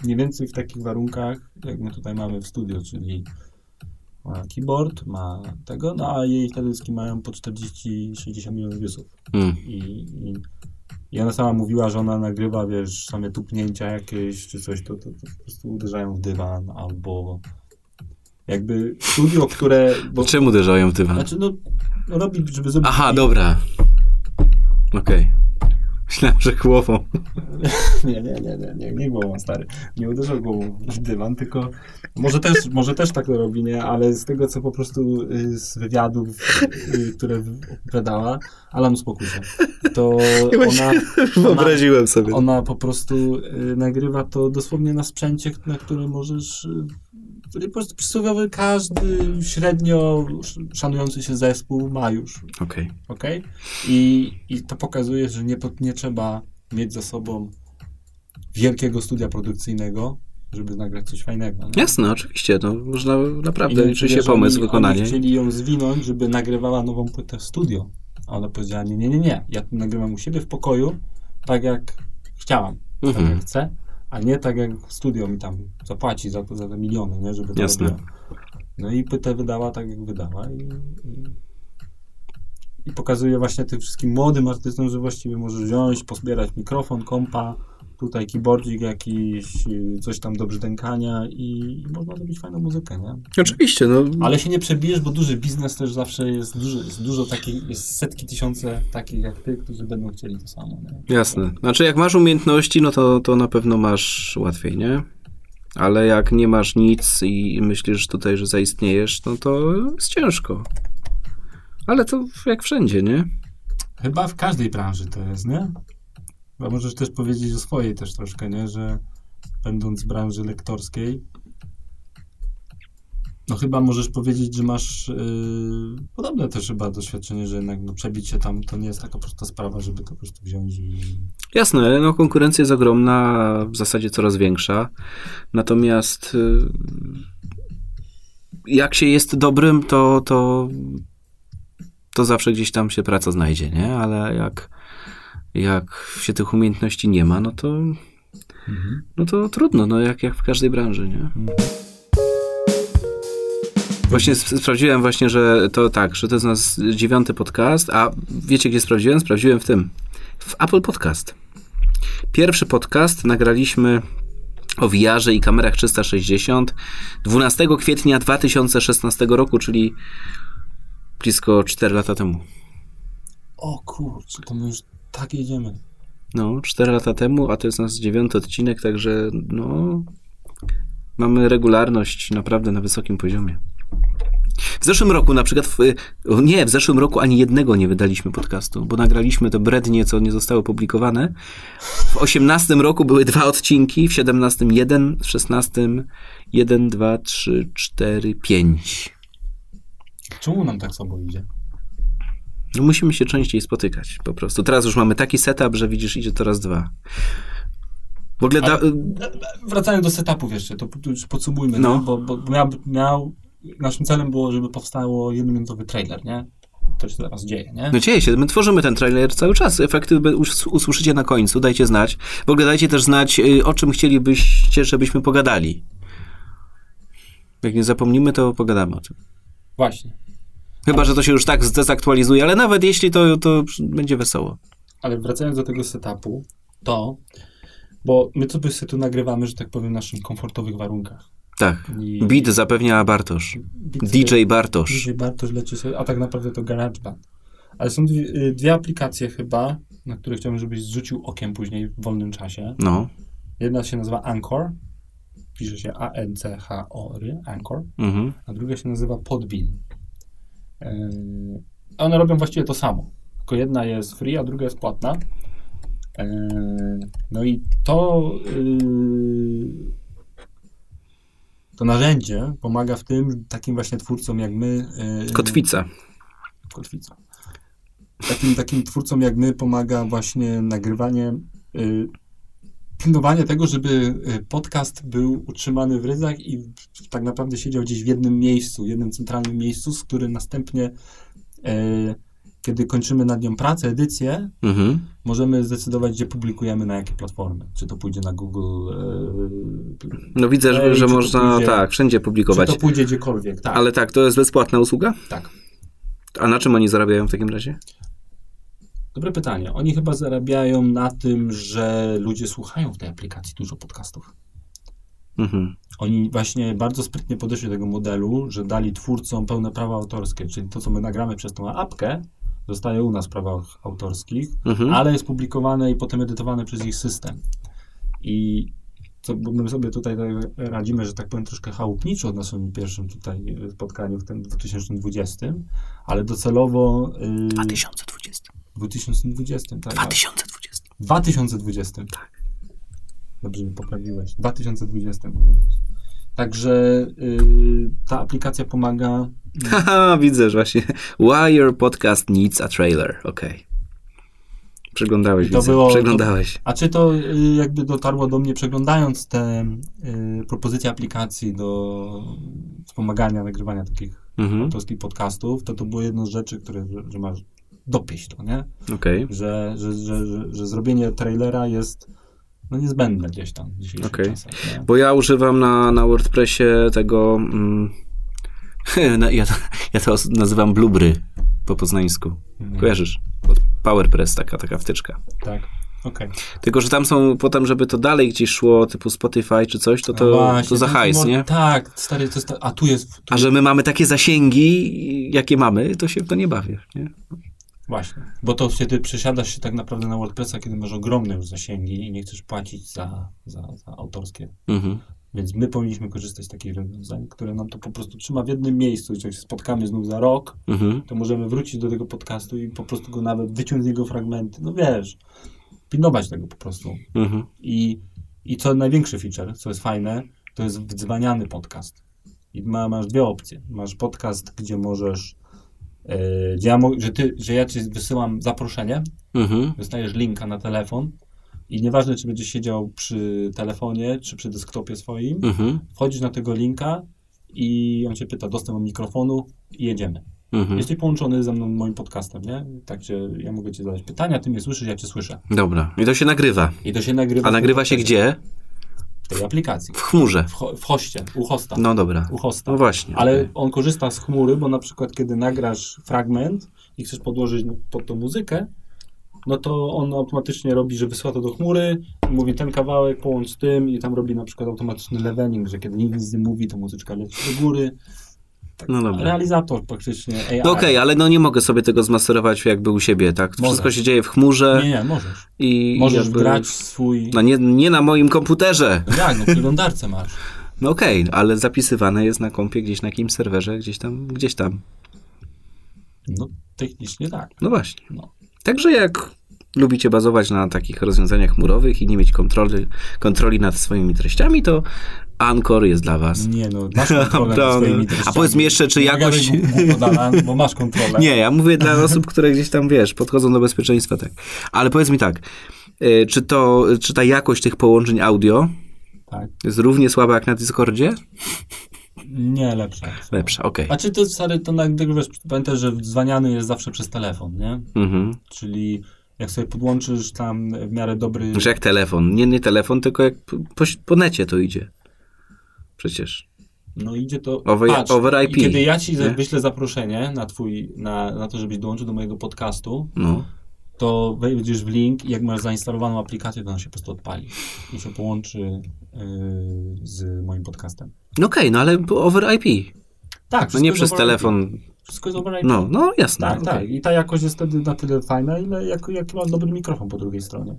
mniej więcej w takich warunkach, jak my tutaj mamy w studio, czyli ma keyboard, ma tego, no a jej teledyski mają po 40-60 milionów viewsów. Mm. I, i, I ona sama mówiła, że ona nagrywa, wiesz, same tupnięcia jakieś czy coś, to, to, to po prostu uderzają w dywan albo jakby studio, które... Bo, Czemu uderzają w dywan? znaczy, no, robi, żeby zrobić... Aha, dobra. Okej. Myślałem, że głową. Nie, nie, nie, nie, nie, nie głową, stary. Nie uderzał głową w dywan, tylko może też, może też tak to robi, nie? Ale z tego, co po prostu y, z wywiadów, y, które opowiadała, Alan uspokój się, to ona, Wyobraziłem sobie. ona po prostu y, nagrywa to dosłownie na sprzęcie, na którym możesz, który po prostu przysłowiowy każdy średnio sz- szanujący się zespół ma już. Okej. ok? I, I to pokazuje, że nie, nie trzeba mieć za sobą wielkiego studia produkcyjnego, żeby nagrać coś fajnego. nie? Jasne, oczywiście. No, można naprawdę liczy czy się pomysł, oni, wykonanie. Oni chcieli ją zwinąć, żeby nagrywała nową płytę w studio. A ona powiedziała, nie, nie, nie, nie. Ja tu nagrywam u siebie w pokoju, tak jak chciałam, tak Mhm. jak chcę, a nie tak jak studio mi tam zapłaci za to, za te miliony, nie, żeby to Jasne. robiło. No i płytę wydała tak, jak wydała i, i, i pokazuje właśnie tym wszystkim młodym artystom, że właściwie możesz wziąć, pozbierać mikrofon, kompa, tutaj keyboardzik jakiś, y, coś tam do brzdękania i, można zrobić fajną muzykę, nie? Oczywiście, no. Ale się nie przebijesz, bo duży biznes też zawsze jest duży, jest dużo takich, jest setki, tysiące takich jak ty, którzy będą chcieli to samo, nie? Jasne. Znaczy, jak masz umiejętności, no to, to na pewno masz łatwiej, nie? Ale jak nie masz nic i myślisz tutaj, że zaistniejesz, no to jest ciężko. Ale to jak wszędzie, nie? Chyba w każdej branży to jest, nie? Chyba możesz też powiedzieć o swojej też troszkę, nie? Że będąc w branży lektorskiej, no chyba możesz powiedzieć, że masz yy, podobne też chyba doświadczenie, że jednak no, przebić się tam to nie jest taka prosta sprawa, żeby to po prostu wziąć i... Jasne, no konkurencja jest ogromna, w zasadzie coraz większa. Natomiast y, jak się jest dobrym, to, to, to zawsze gdzieś tam się praca znajdzie, nie? Ale jak, jak się tych umiejętności nie ma, no to, no to trudno, no jak, jak w każdej branży, nie? Właśnie sp- sprawdziłem właśnie, że to tak, że to jest nasz dziewiąty podcast, a wiecie gdzie sprawdziłem? Sprawdziłem w tym, w Apple Podcast. Pierwszy podcast nagraliśmy o VR-ze i kamerach 360 12 kwietnia 2016 roku, czyli blisko 4 lata temu. O kurczę, to my już tak jedziemy. No, 4 lata temu, a to jest nasz dziewiąty odcinek, także no mamy regularność naprawdę na wysokim poziomie. W zeszłym roku na przykład, w, nie, w zeszłym roku ani jednego nie wydaliśmy podcastu, bo nagraliśmy to brednie, co nie zostało publikowane. W 18 roku były dwa odcinki, w 17 jeden, w 16 1, 2, 3, 4, 5. Czemu nam tak słabo idzie? No musimy się częściej spotykać po prostu. Teraz już mamy taki setup, że widzisz, idzie to raz dwa. W ogóle da, Wracając do setupów jeszcze, to już podsumujmy, No. no. bo, bo miał, miał, naszym celem było, żeby powstało jednominutowy trailer, nie? To się teraz dzieje, nie? No dzieje się, my tworzymy ten trailer cały czas. Efekty us- usłyszycie na końcu, dajcie znać. W ogóle dajcie też znać, y, o czym chcielibyście, żebyśmy pogadali. Jak nie zapomnimy, to pogadamy o tym. Właśnie. Chyba, że to się już tak zdezaktualizuje, ale nawet jeśli to, to będzie wesoło. Ale wracając do tego setupu, to, bo my to sobie tu nagrywamy, że tak powiem, w naszych komfortowych warunkach. Tak. I Beat zapewnia Bartosz. beat DJ sobie- Bartosz. DJ Bartosz leci sobie, a tak naprawdę to GarageBand. Ale są dwie, y, dwie aplikacje chyba, na które chciałbym, żebyś zrzucił okiem później w wolnym czasie. No. Jedna się nazywa Anchor, pisze się A-N-C-H-O-R, Anchor, Mhm. a druga się nazywa Podbean. Yy, one robią właściwie to samo. Tylko jedna jest free, a druga jest płatna. E, No i to, yy, to narzędzie pomaga w tym takim właśnie twórcom jak my. yy, Kotwica. Kotwica. Takim, takim twórcom jak my pomaga właśnie nagrywanie, y, pilnowanie tego, żeby y, podcast był utrzymany w ryzach i tak naprawdę siedział gdzieś w jednym miejscu, jednym centralnym miejscu, z którym następnie, y, kiedy kończymy nad nią pracę, edycję, Mhm. możemy zdecydować, gdzie publikujemy, na jakie platformy. Czy to pójdzie na Google, y, No widzę, że, czy można pójdzie- tak, wszędzie czy publikować. to pójdzie gdziekolwiek. Tak, Ale tak, to jest bezpłatna usługa? tak. A na czym oni zarabiają w takim razie? Dobre pytanie. Oni chyba zarabiają na tym, że ludzie słuchają w tej aplikacji dużo podcastów. Mhm. Oni właśnie bardzo sprytnie podeszli do tego modelu, że dali twórcom pełne prawa autorskie, czyli to, co my nagramy przez tą apkę, zostaje u nas w prawach autorskich, Mhm. ale jest publikowane i potem edytowane przez ich system. I co, my sobie tutaj tak radzimy, że tak powiem, troszkę chałupniczo na naszym pierwszym tutaj spotkaniu w tym 2020, ale docelowo... Yy, 2020. 2020, tak. 2020. 2020. Tak. Dobrze mnie poprawiłeś. 2020. o Jezus. Także y, ta aplikacja pomaga. Haha, widzę, że właśnie. Why your podcast needs a trailer. Okej. Przeglądałeś, To widzę. było- Przeglądałeś. A czy to y, jakby dotarło do mnie przeglądając te y, propozycje aplikacji do wspomagania nagrywania takich Mhm. autorskich podcastów, to to było jedną z rzeczy, które, że, że masz dopieść to, nie? Okej. Że, że, że, że, że zrobienie trailera jest no, niezbędne gdzieś tam w Okej. czasach. Bo ja używam na, na WordPressie tego. Mm, ja, to, ja to nazywam blubry po poznańsku. Mhm. Kojarzysz? PowerPress, taka, taka wtyczka. Tak. Okej. Tylko, że tam są potem, żeby to dalej gdzieś szło, typu Spotify czy coś, to to, No właśnie, to za hajs, nie? Tak, stary, to jest, a tu jest, tu A że my mamy takie zasięgi, jakie mamy, to się w to nie bawię, nie? Właśnie, bo to wtedy przesiadasz się tak naprawdę na WordPressa, kiedy masz ogromne już zasięgi i nie chcesz płacić za, za, za autorskie. Mhm. Więc my powinniśmy korzystać z takich rozwiązań, które nam to po prostu trzyma w jednym miejscu. Jeśli się spotkamy znów za rok, Mhm. to możemy wrócić do tego podcastu i po prostu go nawet wyciąć z niego fragmenty. No wiesz, pilnować tego po prostu. Mhm. I, i co największy feature, co jest fajne, to jest wdzwaniany podcast. I ma, masz dwie opcje. Masz podcast, gdzie możesz, yy, gdzie ja, że, ty, że ja ci wysyłam zaproszenie, Mhm. dostajesz linka na telefon i nieważne, czy będziesz siedział przy telefonie, czy przy desktopie swoim, Mhm. wchodzisz na tego linka i on cię pyta dostęp do mikrofonu i jedziemy. Mhm. Jesteś połączony ze mną moim podcastem, nie? Także ja mogę ci zadać pytania, ty mnie słyszysz, ja cię słyszę. Dobra. I to się nagrywa. I to się nagrywa. A nagrywa się gdzie? W tej aplikacji. W chmurze. W, ho- w hoście, u hosta. No dobra. U hosta. No właśnie. Ale okej. on korzysta z chmury, bo na przykład kiedy nagrasz fragment i chcesz podłożyć pod tą muzykę, no to on automatycznie robi, że wysyła to do chmury, mówi ten kawałek połącz z tym i tam robi na przykład automatyczny leveling, że kiedy nikt nic nie mówi, to muzyczka leci do góry. Tak, No dobra. Realizator praktycznie AI. No okej, ale no nie mogę sobie tego zmasterować jakby u siebie, tak? Możesz. Wszystko się dzieje w chmurze Nie, nie, możesz. i Możesz jakby... grać swój... No nie, nie na moim komputerze. No jak, no przeglądarce masz. No okej, ale zapisywane jest na kompie gdzieś na jakimś serwerze, gdzieś tam, gdzieś tam. No technicznie tak. No właśnie. No. Także jak lubicie bazować na takich rozwiązaniach chmurowych i nie mieć kontroli, kontroli nad swoimi treściami, to Anchor jest dla was. Nie no, masz kontrolę Dobra. swoimi A powiedz mi jeszcze, czy jakoś- Alan, bo masz kontrolę. Nie, ja mówię dla osób, które gdzieś tam, wiesz, podchodzą do bezpieczeństwa, tak. Ale powiedz mi tak, y, czy to, czy ta jakość tych połączeń audio Tak. jest równie słaba jak na Discordzie? Nie, lepsze. Lepsza, okej. A czy to stary, to na, wiesz, pamiętaj, że dzwaniany jest zawsze przez telefon, nie? Mhm. Czyli jak sobie podłączysz tam w miarę dobry... Że jak telefon. Nie, nie telefon, tylko jak po, po, po necie to idzie. Przecież. No idzie to... Over- Patrz, over IP, kiedy ja ci nie? wyślę zaproszenie na twój, na, na to, żebyś dołączył do mojego podcastu, No. to wejdziesz w link i jak masz zainstalowaną aplikację, to on się po prostu odpali i się połączy yy, z moim podcastem. No okej, no ale over IP. Tak, No nie przez over IP. telefon. Wszystko jest over IP. No, no jasne. Tak, okej. tak. I ta jakość jest wtedy na tyle fajna, ile jak, jak masz dobry mikrofon po drugiej stronie.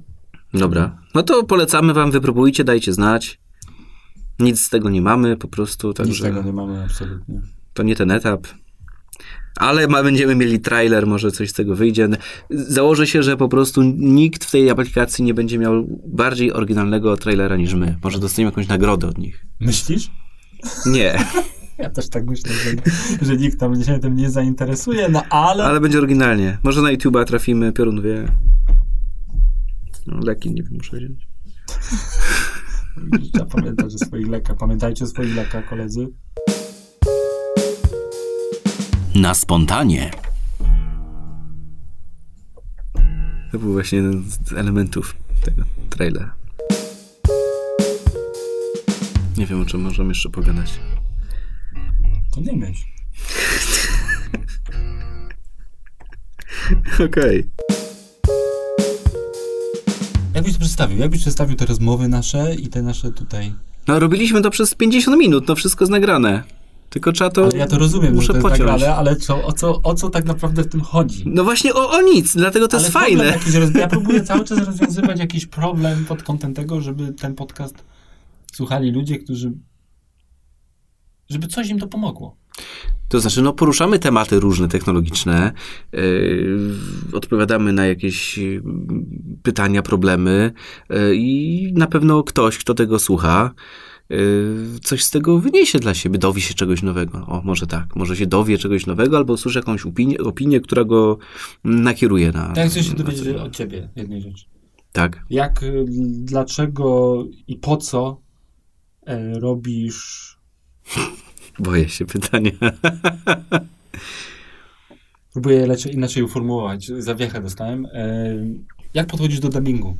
Dobra. No to polecamy wam, wypróbujcie, dajcie znać. Nic z tego nie mamy, po prostu, Nic także tego nie mamy absolutnie. to nie ten etap. Ale ma, będziemy mieli trailer, może coś z tego wyjdzie. Założę się, że po prostu nikt w tej aplikacji nie będzie miał bardziej oryginalnego trailera niż my. Może dostaniemy jakąś nagrodę od nich. Myślisz? Nie, Ja też tak myślę, że, że nikt tam się tym nie zainteresuje, no ale... ale będzie oryginalnie. Może na YouTube'a trafimy, piorun wie. No, leki nie wiem, muszę wziąć. Trzeba pamiętać o swoich lekach. Pamiętajcie o swoich lekach, koledzy. Na spontanie. To był właśnie jeden z elementów tego trailera. Nie wiem, o czym możemy jeszcze pogadać. To nie myśl. Okej. Jak byś to przedstawił? Jak byś przedstawił te rozmowy nasze i te nasze tutaj... No, robiliśmy to przez 50 minut, no wszystko jest nagrane. Tylko trzeba to. Ale ja to rozumiem, muszę że to pociąć. nagrane, ale co, o, co, o co tak naprawdę w tym chodzi? No właśnie o, o nic, dlatego to ale jest fajne. Jakiś. Ja próbuję cały czas rozwiązywać jakiś problem pod kątem tego, żeby ten podcast słuchali ludzie, którzy... żeby coś im to pomogło. To znaczy, no poruszamy tematy różne technologiczne, yy, odpowiadamy na jakieś yy, pytania, problemy yy, i na pewno ktoś, kto tego słucha, coś z tego wyniesie dla siebie, dowie się czegoś nowego. O, może tak, może się dowie czegoś nowego, albo usłyszy jakąś opinię, opinię która go nakieruje na... Ja chcę się dowiedzieć od ciebie jednej rzeczy. Tak. Jak, y, dlaczego i po co e, robisz... Boję się pytania. Próbuję lecie, inaczej uformułować. Zawiechę dostałem. E, jak podchodzisz do dubbingu?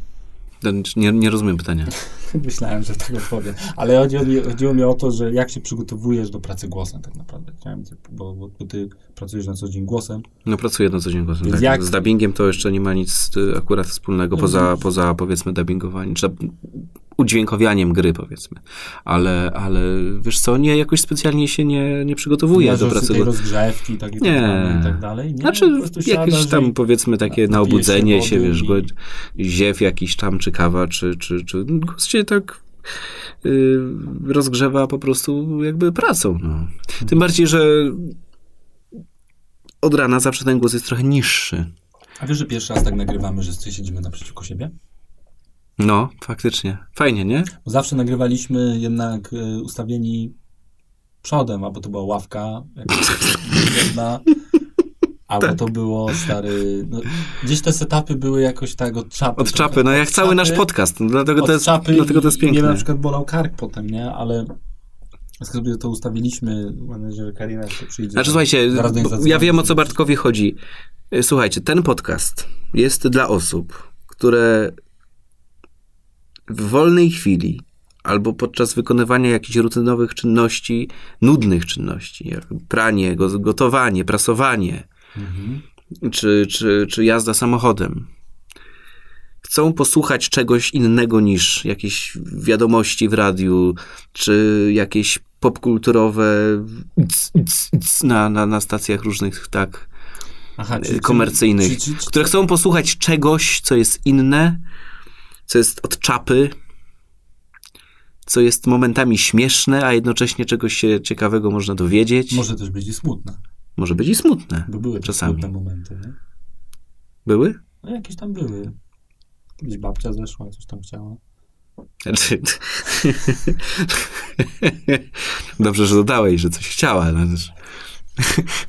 Nie, nie rozumiem pytania. Myślałem, że tak odpowiem. Ale chodziło mi, chodziło mi o to, że jak się przygotowujesz do pracy głosem tak naprawdę. Chciałem, bo, bo, ty pracujesz na co dzień głosem. No pracuję na co dzień głosem. Tak. jak- Z dubbingiem to jeszcze nie ma nic y, akurat wspólnego, No, poza, poza powiedzmy dubbingowaniem, czy udźwiękowianiem gry powiedzmy. Ale, ale wiesz co, nie, jakoś specjalnie się nie, nie przygotowuję Nie do pracy. tej rozgrzewki tak i, Nie. tak, i tak dalej. Nie? znaczy jakieś tam i- powiedzmy takie na się obudzenie się, wody wiesz, i- go, ziew jakiś tam, czy kawa, czy, czy, czy głos się tak y, rozgrzewa po prostu jakby pracą. No. Tym bardziej, że od rana zawsze ten głos jest trochę niższy. A wiesz, że pierwszy raz tak nagrywamy, że siedzimy naprzeciwko siebie? No, faktycznie. Fajnie, nie? Bo zawsze nagrywaliśmy jednak y, ustawieni przodem, albo to była ławka jedna, albo Tak. to było stary... No, gdzieś te setupy były jakoś tak od czapy. Od trochę. czapy, no jak Od cały nasz podcast. No, dlatego, to jest, czapy dlatego to jest Mnie piękne. na przykład bolał kark potem, nie? Ale sobie to ustawiliśmy, mam nadzieję, że Karina jeszcze przyjdzie. Znaczy, słuchajcie, ja wiem o co Bartkowi chodzi. Y, Słuchajcie, ten podcast jest dla osób, które w wolnej chwili albo podczas wykonywania jakichś rutynowych czynności, nudnych czynności, jak pranie, go- gotowanie, prasowanie, Mhm. czy, czy, czy jazda samochodem, chcą posłuchać czegoś innego niż jakieś wiadomości w radiu, czy jakieś popkulturowe c- c- c- na, na, na stacjach różnych tak Aha, y, komercyjnych, czy- czy- czy- które chcą posłuchać czegoś, co jest inne, co jest od czapy, co jest momentami śmieszne, a jednocześnie czegoś się ciekawego można dowiedzieć. Może też być i smutne, Może być i smutne. bo były Czasami. smutne momenty, nie? Były? No jakieś tam były. Kiedyś babcia zeszła, coś tam chciała. Znaczy, Dobrze, że dodałeś, że coś chciała. No.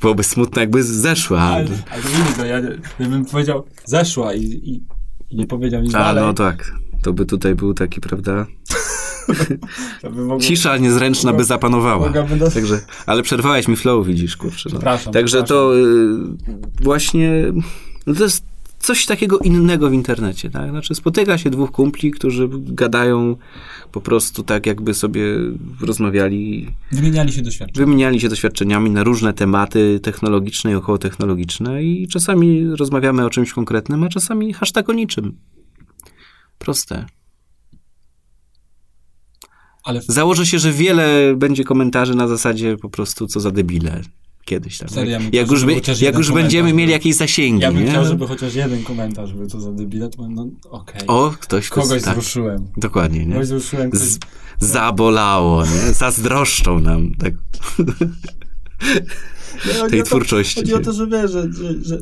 Byłoby smutne, jakby zeszła. Ale, ale to ja, ja bym powiedział, zeszła i, i, i nie powiedział nic A, dalej. no tak. To by tutaj był taki, prawda? mogło, Cisza niezręczna by zapanowała. mogłaby do... Także, ale przerwałeś mi flow, widzisz, kurczę. No. Także to y, właśnie, no to jest coś takiego innego w internecie, tak? Znaczy spotyka się dwóch kumpli, którzy gadają po prostu tak, jakby sobie rozmawiali, Wymieniali się doświadczenia. wymieniali się doświadczeniami na różne tematy technologiczne i okołotechnologiczne i czasami rozmawiamy o czymś konkretnym, a czasami hashtag o niczym. Proste. Ale Założę się, że wiele będzie komentarzy na zasadzie po prostu co za debile kiedyś tam. Serio, ja jak chciał, już, by, jak już będziemy mieli jakieś zasięgi, ja bym nie? chciał, żeby chociaż jeden komentarz był co za debile, to no okej. O, ktoś Kogoś tak, wzruszyłem. Dokładnie, nie? Kogoś wzruszyłem. Ktoś... Z, zabolało, nie? Zazdroszczą nam. Tak. Nie, tej o to- twórczości. Chodzi o to, że wiesz, że, że, że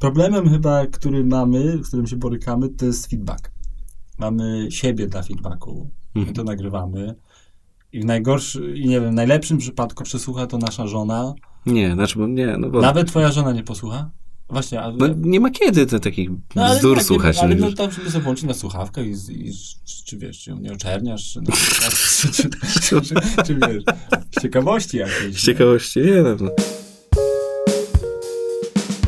problemem chyba, który mamy, z którym się borykamy, to jest feedback. Mamy siebie dla feedbacku. My Mhm. to nagrywamy. I w najgorszym, i nie wiem, najlepszym przypadku przesłucha to nasza żona. Nie, znaczy, bo nie, no bo... Nawet twoja żona nie posłucha. Właśnie, a, No, nie ma kiedy te takich No, ale bzdur tak, słuchać. Ale no, no, tam sobie sobie włączy na słuchawkę i, i czy, czy wiesz, czy ją nie oczerniasz, czy, na przykład, czy, czy, czy, wiesz, z ciekawości jakiejś. Z ciekawości, nie no. no.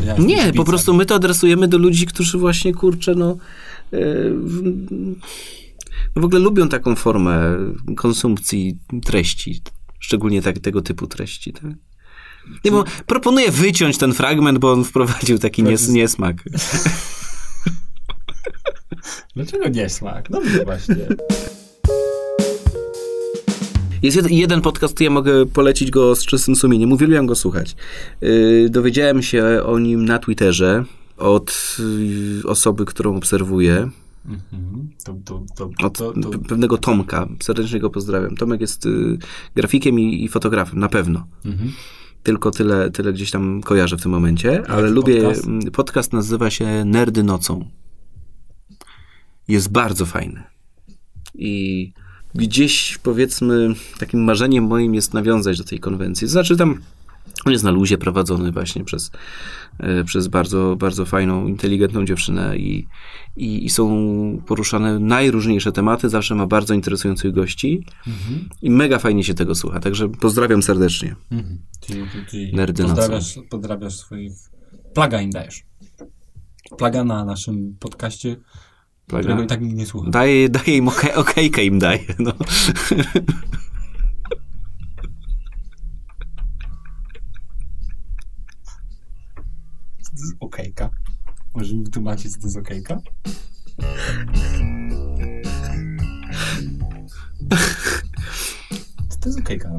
Ja Nie, po prostu my to adresujemy do ludzi, którzy właśnie, kurczę, no, w- no w ogóle lubią taką formę konsumpcji treści, szczególnie tak, tego typu treści. Tak? Nie, bo proponuję wyciąć ten fragment, bo on wprowadził taki nies, niesmak. Dlaczego nie smak? No właśnie. Jest jed, jeden podcast, ja mogę polecić go z czystym sumieniem. Uwielbiam go słuchać. Yy, dowiedziałem się o nim na Twitterze od yy, osoby, którą obserwuję. Mhm. To, to, to, Od to, pe- pewnego Tomka. Serdecznie go pozdrawiam. Tomek jest y, grafikiem i, i fotografem, na pewno. mhm. Tylko tyle, tyle gdzieś tam kojarzę w tym momencie, ale lubię. podcast? mm, Podcast nazywa się Nerdy Nocą. Jest bardzo fajny. I gdzieś powiedzmy takim marzeniem moim jest nawiązać do tej konwencji. Znaczy tam on jest na luzie prowadzony właśnie przez, e, przez bardzo, bardzo fajną, inteligentną dziewczynę i, i, i są poruszane najróżniejsze tematy. Zawsze ma bardzo interesujących gości Mhm. i mega fajnie się tego słucha. Także pozdrawiam serdecznie. Mhm. Czyli, czyli Nerdy pozdrawiasz, pozdrawiasz swoich... Plaga im dajesz. Plaga na naszym podcaście, którego i tak nikt nie słucha. Daję, daję im okej, okejkę im daję. No. Co to jest okejka? Wytłumaczyć, co to jest okejka? Co to jest okejka?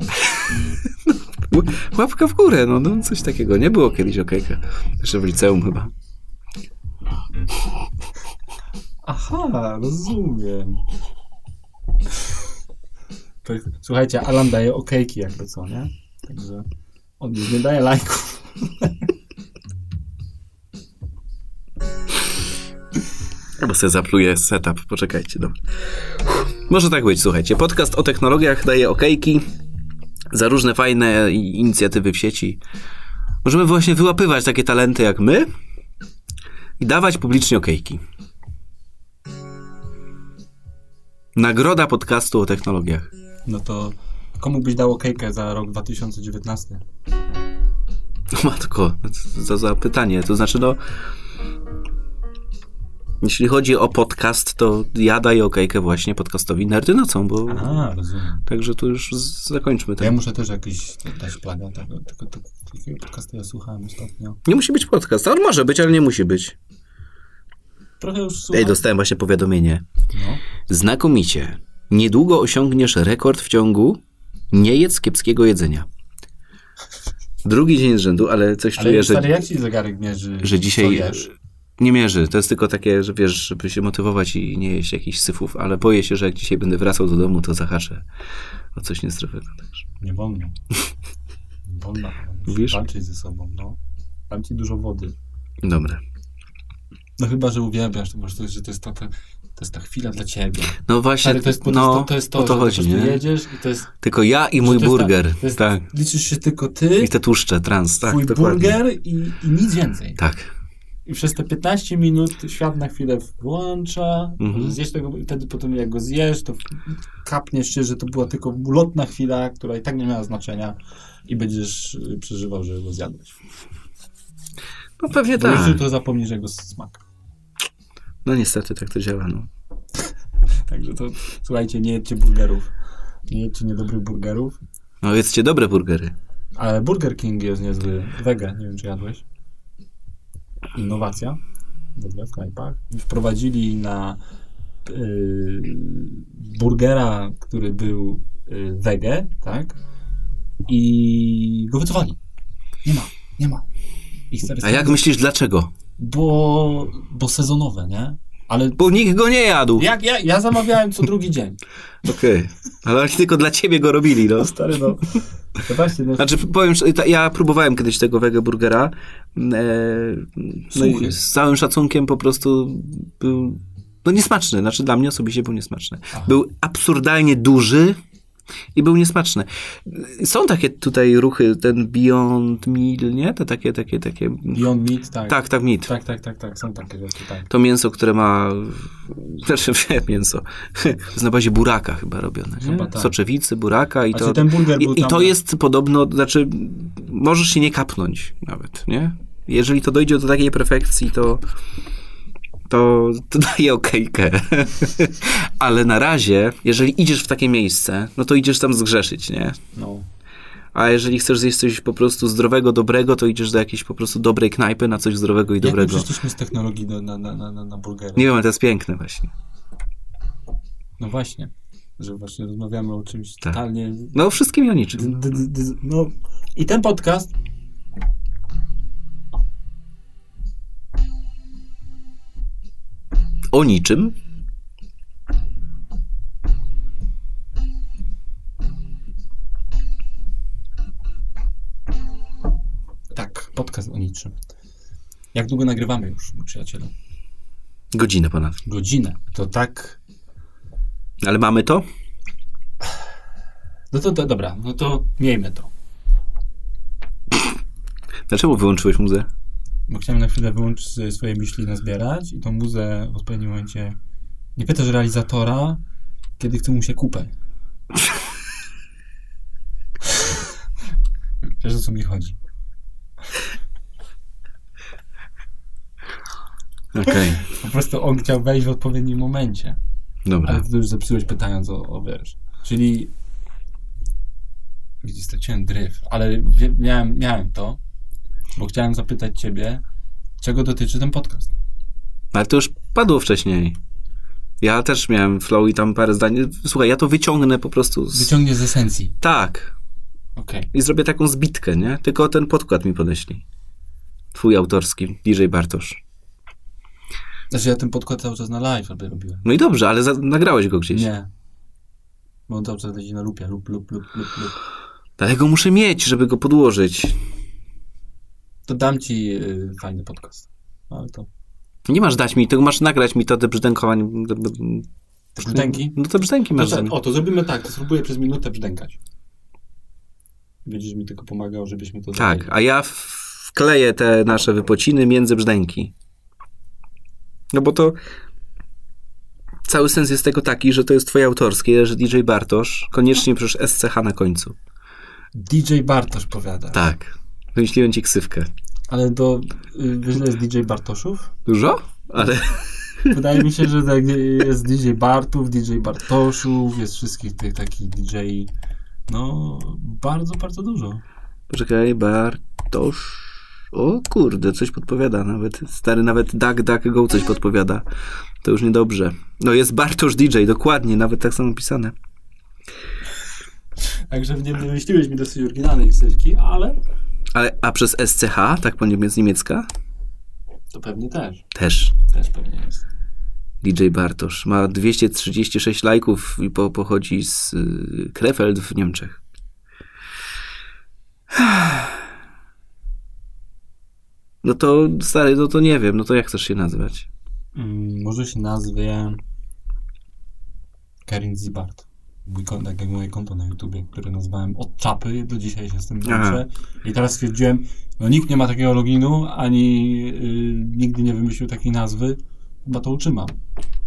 Łapka w górę, no, no coś takiego. Nie było kiedyś okejka. Jeszcze w liceum chyba. Aha, rozumiem. Słuchajcie, Alan daje okejki jakby co, nie? Także on już nie daje lajków. Albo sobie zapluję setup. Poczekajcie, dobra. Może tak być, słuchajcie. Podcast o technologiach daje okejki za różne fajne inicjatywy w sieci. Możemy właśnie wyłapywać takie talenty jak my i dawać publicznie okejki. Nagroda podcastu o technologiach. No to komu byś dał okejkę za rok 2019? O Matko, co za pytanie. To znaczy, no. Jeśli chodzi o podcast, to ja daję okejkę właśnie podcastowi Nerdy Nocą, bo A, rozumiem. także tu już zakończmy To ja ten. muszę też jakiś dać plagę tego, tylko to, takiego podcastu ja słuchałem ostatnio. Nie musi być podcast, ale może być, ale nie musi być. Trochę już słucham. Ej, dostałem właśnie powiadomienie. No. Znakomicie. Niedługo osiągniesz rekord w ciągu nie jedz kiepskiego jedzenia. Drugi dzień z rzędu, ale coś Ale czuję, że, jak ci zegarek mierzy, że dzisiaj jesz? Nie mierzy. To jest tylko takie, że wiesz, żeby się motywować i nie jeść jakichś syfów, ale boję się, że jak dzisiaj będę wracał do domu, to zahaczę o coś niezdrowego. Także. Nie wolno. Nie wolno. Musisz walczyć ze sobą, no. Dam ci dużo wody. Dobra. No chyba, że uwielbiasz, to może to jest, że to jest, ta, ta, to jest ta chwila dla ciebie. No właśnie, Stary, to jest, to, no, to, to jest to, o to chodzi, nie? jedziesz i to jest... Tylko ja i mój ta- burger. jest, tak. Liczysz się tylko ty, I te tłuszcze, trans, tak, twój dokładnie. burger i, i nic więcej. Tak. I przez te 15 minut świat na chwilę włącza, Mhm. zjesz tego, i wtedy potem jak go zjesz, to kapniesz się, że to była tylko ulotna chwila, która i tak nie miała znaczenia i będziesz y, przeżywał, że go zjadłeś. No pewnie Bo już tak. jutro zapomnisz jego smak. No niestety tak to działa, no. Także to, słuchajcie, nie jedźcie burgerów. Nie jedźcie niedobrych burgerów. No jedzcie dobre burgery. Ale Burger King jest niezły. Wege, nie wiem czy jadłeś. Innowacja w ogóle w knajpach. Wprowadzili na y, burgera, który był y, wege, tak? I go wycofali. Nie ma, nie ma. A jak myślisz dlaczego? Bo, bo sezonowe, nie? Ale Bo nikt go nie jadł. jak ja, ja zamawiałem co drugi dzień. Okej. Ale oni tylko dla ciebie go robili, no. Stary, no. To właśnie, no. Znaczy, powiem, ja próbowałem kiedyś tego wege burgera. E, no i z całym szacunkiem po prostu był no niesmaczny. Znaczy dla mnie osobiście był niesmaczny. Był absurdalnie duży i był niesmaczny. Są takie tutaj ruchy, ten Beyond Meal, nie? Te takie, takie, takie... Beyond Meat, tak. Tak, tak, meat. Tak, tak, tak, tak. Są takie rzeczy, tak. To mięso, które ma. Znaczy, mięso. jest na bazie buraka chyba robione. Nie? Chyba tak. Soczewicy, buraka i Znaczy, to. ten burger był I, I to jest podobno, znaczy, możesz się nie kapnąć nawet, nie? Jeżeli to dojdzie do takiej perfekcji, to. To, to daje okejkę. Ale na razie, jeżeli idziesz w takie miejsce, no to idziesz tam zgrzeszyć, nie? No. A jeżeli chcesz zjeść coś po prostu zdrowego, dobrego, to idziesz do jakiejś po prostu dobrej knajpy na coś zdrowego i Jak dobrego. przeszliśmy z technologii do, na, na, na, na, burgery? Nie wiem, ale to jest piękne właśnie. No właśnie. Że właśnie rozmawiamy o czymś Tak. totalnie... No, wszystkim i o niczym. D, no. I ten podcast O niczym. Tak, podcast o niczym. Jak długo nagrywamy już, mój przyjacielu? Godzinę ponad. Godzinę. To tak... Ale mamy to? No to, to dobra, no to miejmy to. Dlaczego wyłączyłeś muzę? Bo chciałem na chwilę wyłączyć swoje myśli nazbierać i tą muzę w odpowiednim momencie... Nie pytasz realizatora, kiedy chce mu się kupę. Wiesz, o co mi chodzi. Okej. Po prostu on chciał wejść w odpowiednim momencie. Dobra. Ale ty już zepsułeś pytając o, o wiesz. Czyli. Widzisz, straciłem dryf, ale miałem, miałem to, bo chciałem zapytać ciebie, czego dotyczy ten podcast. Ale to już padło wcześniej. Ja też miałem flow i tam parę zdań. Słuchaj, ja to wyciągnę po prostu z... Wyciągnie z esencji. Tak. Okej. I zrobię taką zbitkę, nie? Tylko ten podkład mi podeślij. Twój autorski, DJ Bartosz. Znaczy ja ten podkład cały czas na live robiłem. No i dobrze, ale za- nagrałeś go gdzieś. Nie. Bo on cały czas leci na lupie, lup, lup, lup, lup, lup. Ale go muszę mieć, żeby go podłożyć. To dam ci y, fajny podcast. Ale to... Nie masz dać mi, tylko masz nagrać mi to te brzdękowanie. Te brzdęki? No te brzdęki To, masz. co- za- o, to zrobimy tak, to spróbuję przez minutę brzdękać. Będziesz mi tylko pomagał, żebyśmy to Tak, zrobili. a ja wkleję te nasze wypociny między brzdęki. No bo to cały sens jest tego taki, że to jest twoje autorskie, że DJ Bartosz koniecznie przecież SCH na końcu. DJ Bartosz powiada. Tak. Wymyśliłem ci ksywkę. Ale to y, wiesz, jest DJ Bartoszów? Dużo? Ale Wydaje mi się, że tak jest DJ Bartów, DJ Bartoszów, jest wszystkich tych takich DJ. No, bardzo, bardzo dużo. poczekaj, Bartosz. O kurde, coś podpowiada nawet. Stary nawet Duck Duck Go coś podpowiada. To już niedobrze. No jest Bartosz DJ, dokładnie, nawet tak samo pisane. Także nie wymyśliłeś mi dosyć oryginalnej ksywki, ale Ale, a przez SCH, tak po niemiec niemiecka? to pewnie też. Też. Też pewnie jest. DJ Bartosz. Ma 236 lajków i po, pochodzi z y, Krefeld w Niemczech. No to, stary, no to nie wiem, no to jak chcesz się nazywać? Mm, może się nazwie Karin Zibart. Mój konto, tak jak moje konto na YouTubie, które nazwałem od czapy, do dzisiaj się z tym męczę. I teraz stwierdziłem, no nikt nie ma takiego loginu, ani y, nigdy nie wymyślił takiej nazwy, chyba to utrzymam.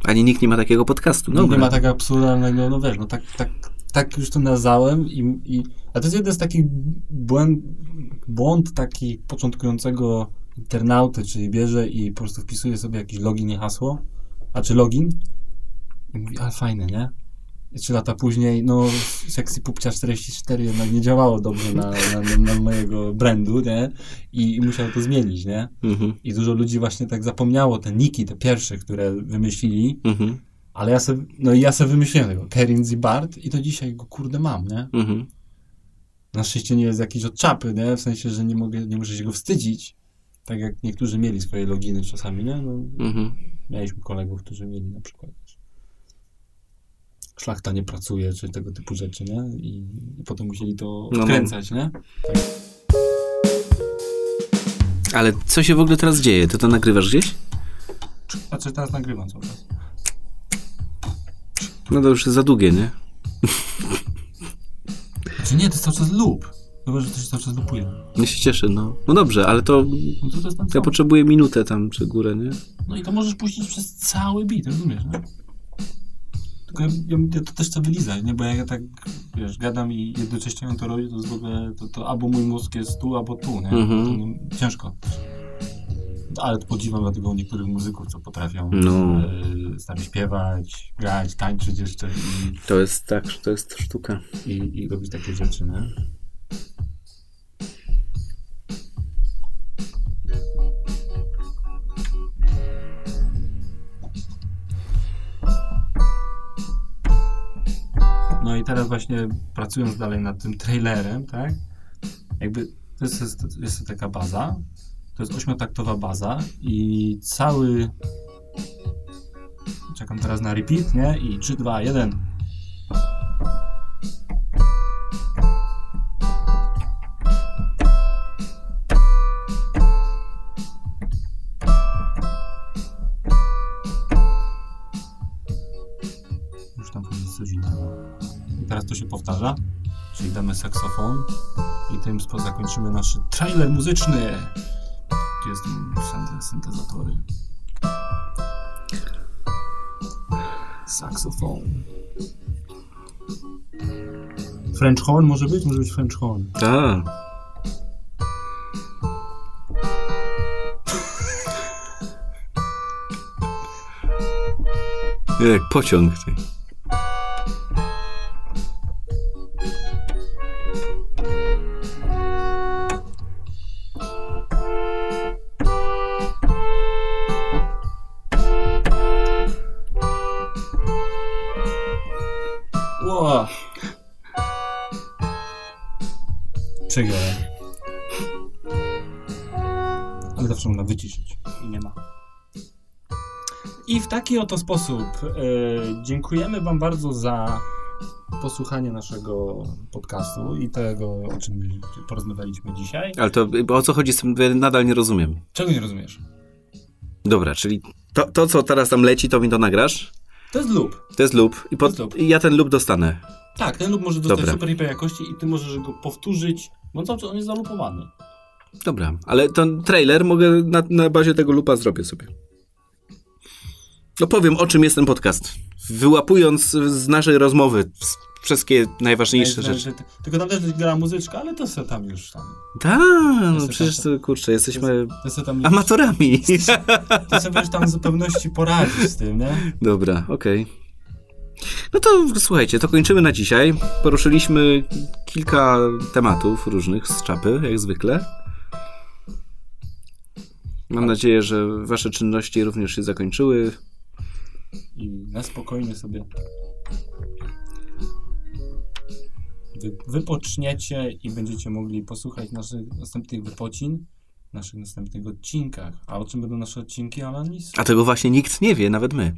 Ani nikt nie ma takiego podcastu. Nikt nie ma tak absurdalnego, no wiesz, no tak, tak, tak już to nazwałem i, i a to jest jeden z takich błęd, błąd taki początkującego internauty, czyli bierze i po prostu wpisuje sobie jakiś login i hasło, a czy login i mówi, ale fajne, nie? Trzy lata później, no Sexy Pupcia 44 jednak nie działało dobrze na, na, na mojego brandu, nie? I, I musiał to zmienić, nie? Mhm, I dużo ludzi właśnie tak zapomniało te niki, te pierwsze, które wymyślili, mhm, ale ja sobie, no i ja sobie wymyśliłem tego, Kerin Zibart i to dzisiaj go kurde mam, nie? mhm. Na szczęście nie jest jakiś od czapy, nie? W sensie, że nie mogę, nie muszę się go wstydzić, tak jak niektórzy mieli swoje loginy czasami, nie? No, mhm. Mieliśmy kolegów, którzy mieli na przykład szlachta nie pracuje, czy tego typu rzeczy, nie? I, i potem musieli to No, no. odkręcać, nie? Ale co się w ogóle teraz dzieje? Ty to nagrywasz gdzieś? Znaczy teraz nagrywam cały czas. No to już jest za długie, nie? Znaczy nie, to jest cały czas loop. Chyba, że to się cały czas loopuje. Ja się cieszę, no. No dobrze, ale to No to, to ja potrzebuję minutę tam, czy górę, nie? No i to możesz puścić przez cały beat, rozumiesz, nie? Tylko ja, ja, ja to też chcę wylizać, nie? Bo jak ja tak, wiesz, gadam i jednocześnie to robi, to w ogóle, to, to albo mój mózg jest tu, albo tu, nie? Mhm. Ciężko. Ale to podziwiam dlatego niektórych muzyków, co potrafią No. nami śpiewać, grać, tańczyć jeszcze i, To jest tak, to jest sztuka. i, i robić takie rzeczy, nie? I teraz właśnie pracując dalej nad tym trailerem, tak? Jakby to jest, jest, jest taka baza, to jest ośmiotaktowa baza i cały czekam teraz na repeat, nie? I 3, 2, 1 saksofon i tym zakończymy nasz trailer muzyczny. Gdzie jest syntezatory? Saksofon. French horn może być? Może być French horn. A. Jak pociąg. Taki oto sposób e, dziękujemy Wam bardzo za posłuchanie naszego podcastu i tego, o czym porozmawialiśmy dzisiaj. Ale to o co chodzi z tym? Nadal nie rozumiem. Czego nie rozumiesz? Dobra, czyli to, to, co teraz tam leci, to mi to nagrasz? To jest loop. To jest loop i, To pod, loop. ja ten loop dostanę. Tak, ten loop może dostać Dobra. super hiper jakości i Ty możesz go powtórzyć, bo cały czas on jest zalupowany. Dobra, ale ten trailer mogę na, na bazie tego loopa zrobię sobie. No powiem, o czym jest ten podcast. Wyłapując z naszej rozmowy wszystkie najważniejsze Naj- naj- rzeczy. Tylko tam też gra muzyczka, ale to se tam już tam. Tak, no przecież to, kurczę, jesteśmy To tam amatorami. To sobie już tam w zupełności poradzić z tym, nie? Dobra, okej. No to słuchajcie, to kończymy na dzisiaj. Poruszyliśmy kilka tematów różnych z czapy, jak zwykle. Mam nadzieję, że wasze czynności również się zakończyły. I na spokojnie sobie wy, wypoczniecie i będziecie mogli posłuchać naszych następnych wypocin w naszych następnych odcinkach. A o czym będą nasze odcinki, Alanis? A tego właśnie nikt nie wie, nawet my.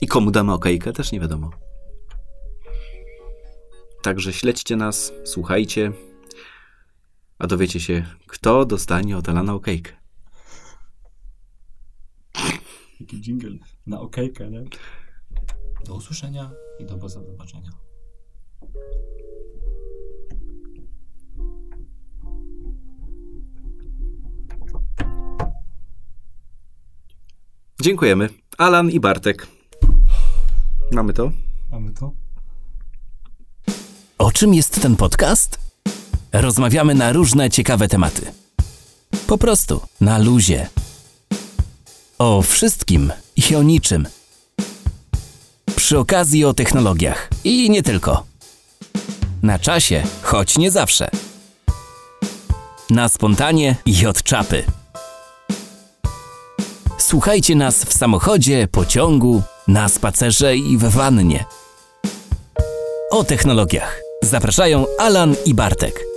I komu damy okejkę, też nie wiadomo. Także śledźcie nas, słuchajcie, a dowiecie się, kto dostanie od Alana okejkę. Taki jingle na okejkę, nie? Do usłyszenia i do zobaczenia. Dziękujemy. Alan i Bartek. Mamy to? Mamy to? O czym jest ten podcast? Rozmawiamy na różne ciekawe tematy. Po prostu, na luzie. O wszystkim i o niczym. Przy okazji o technologiach. I nie tylko. Na czasie, choć nie zawsze. Na spontanie i od czapy. Słuchajcie nas w samochodzie, pociągu, na spacerze i w wannie. O technologiach. Zapraszają Alan i Bartek.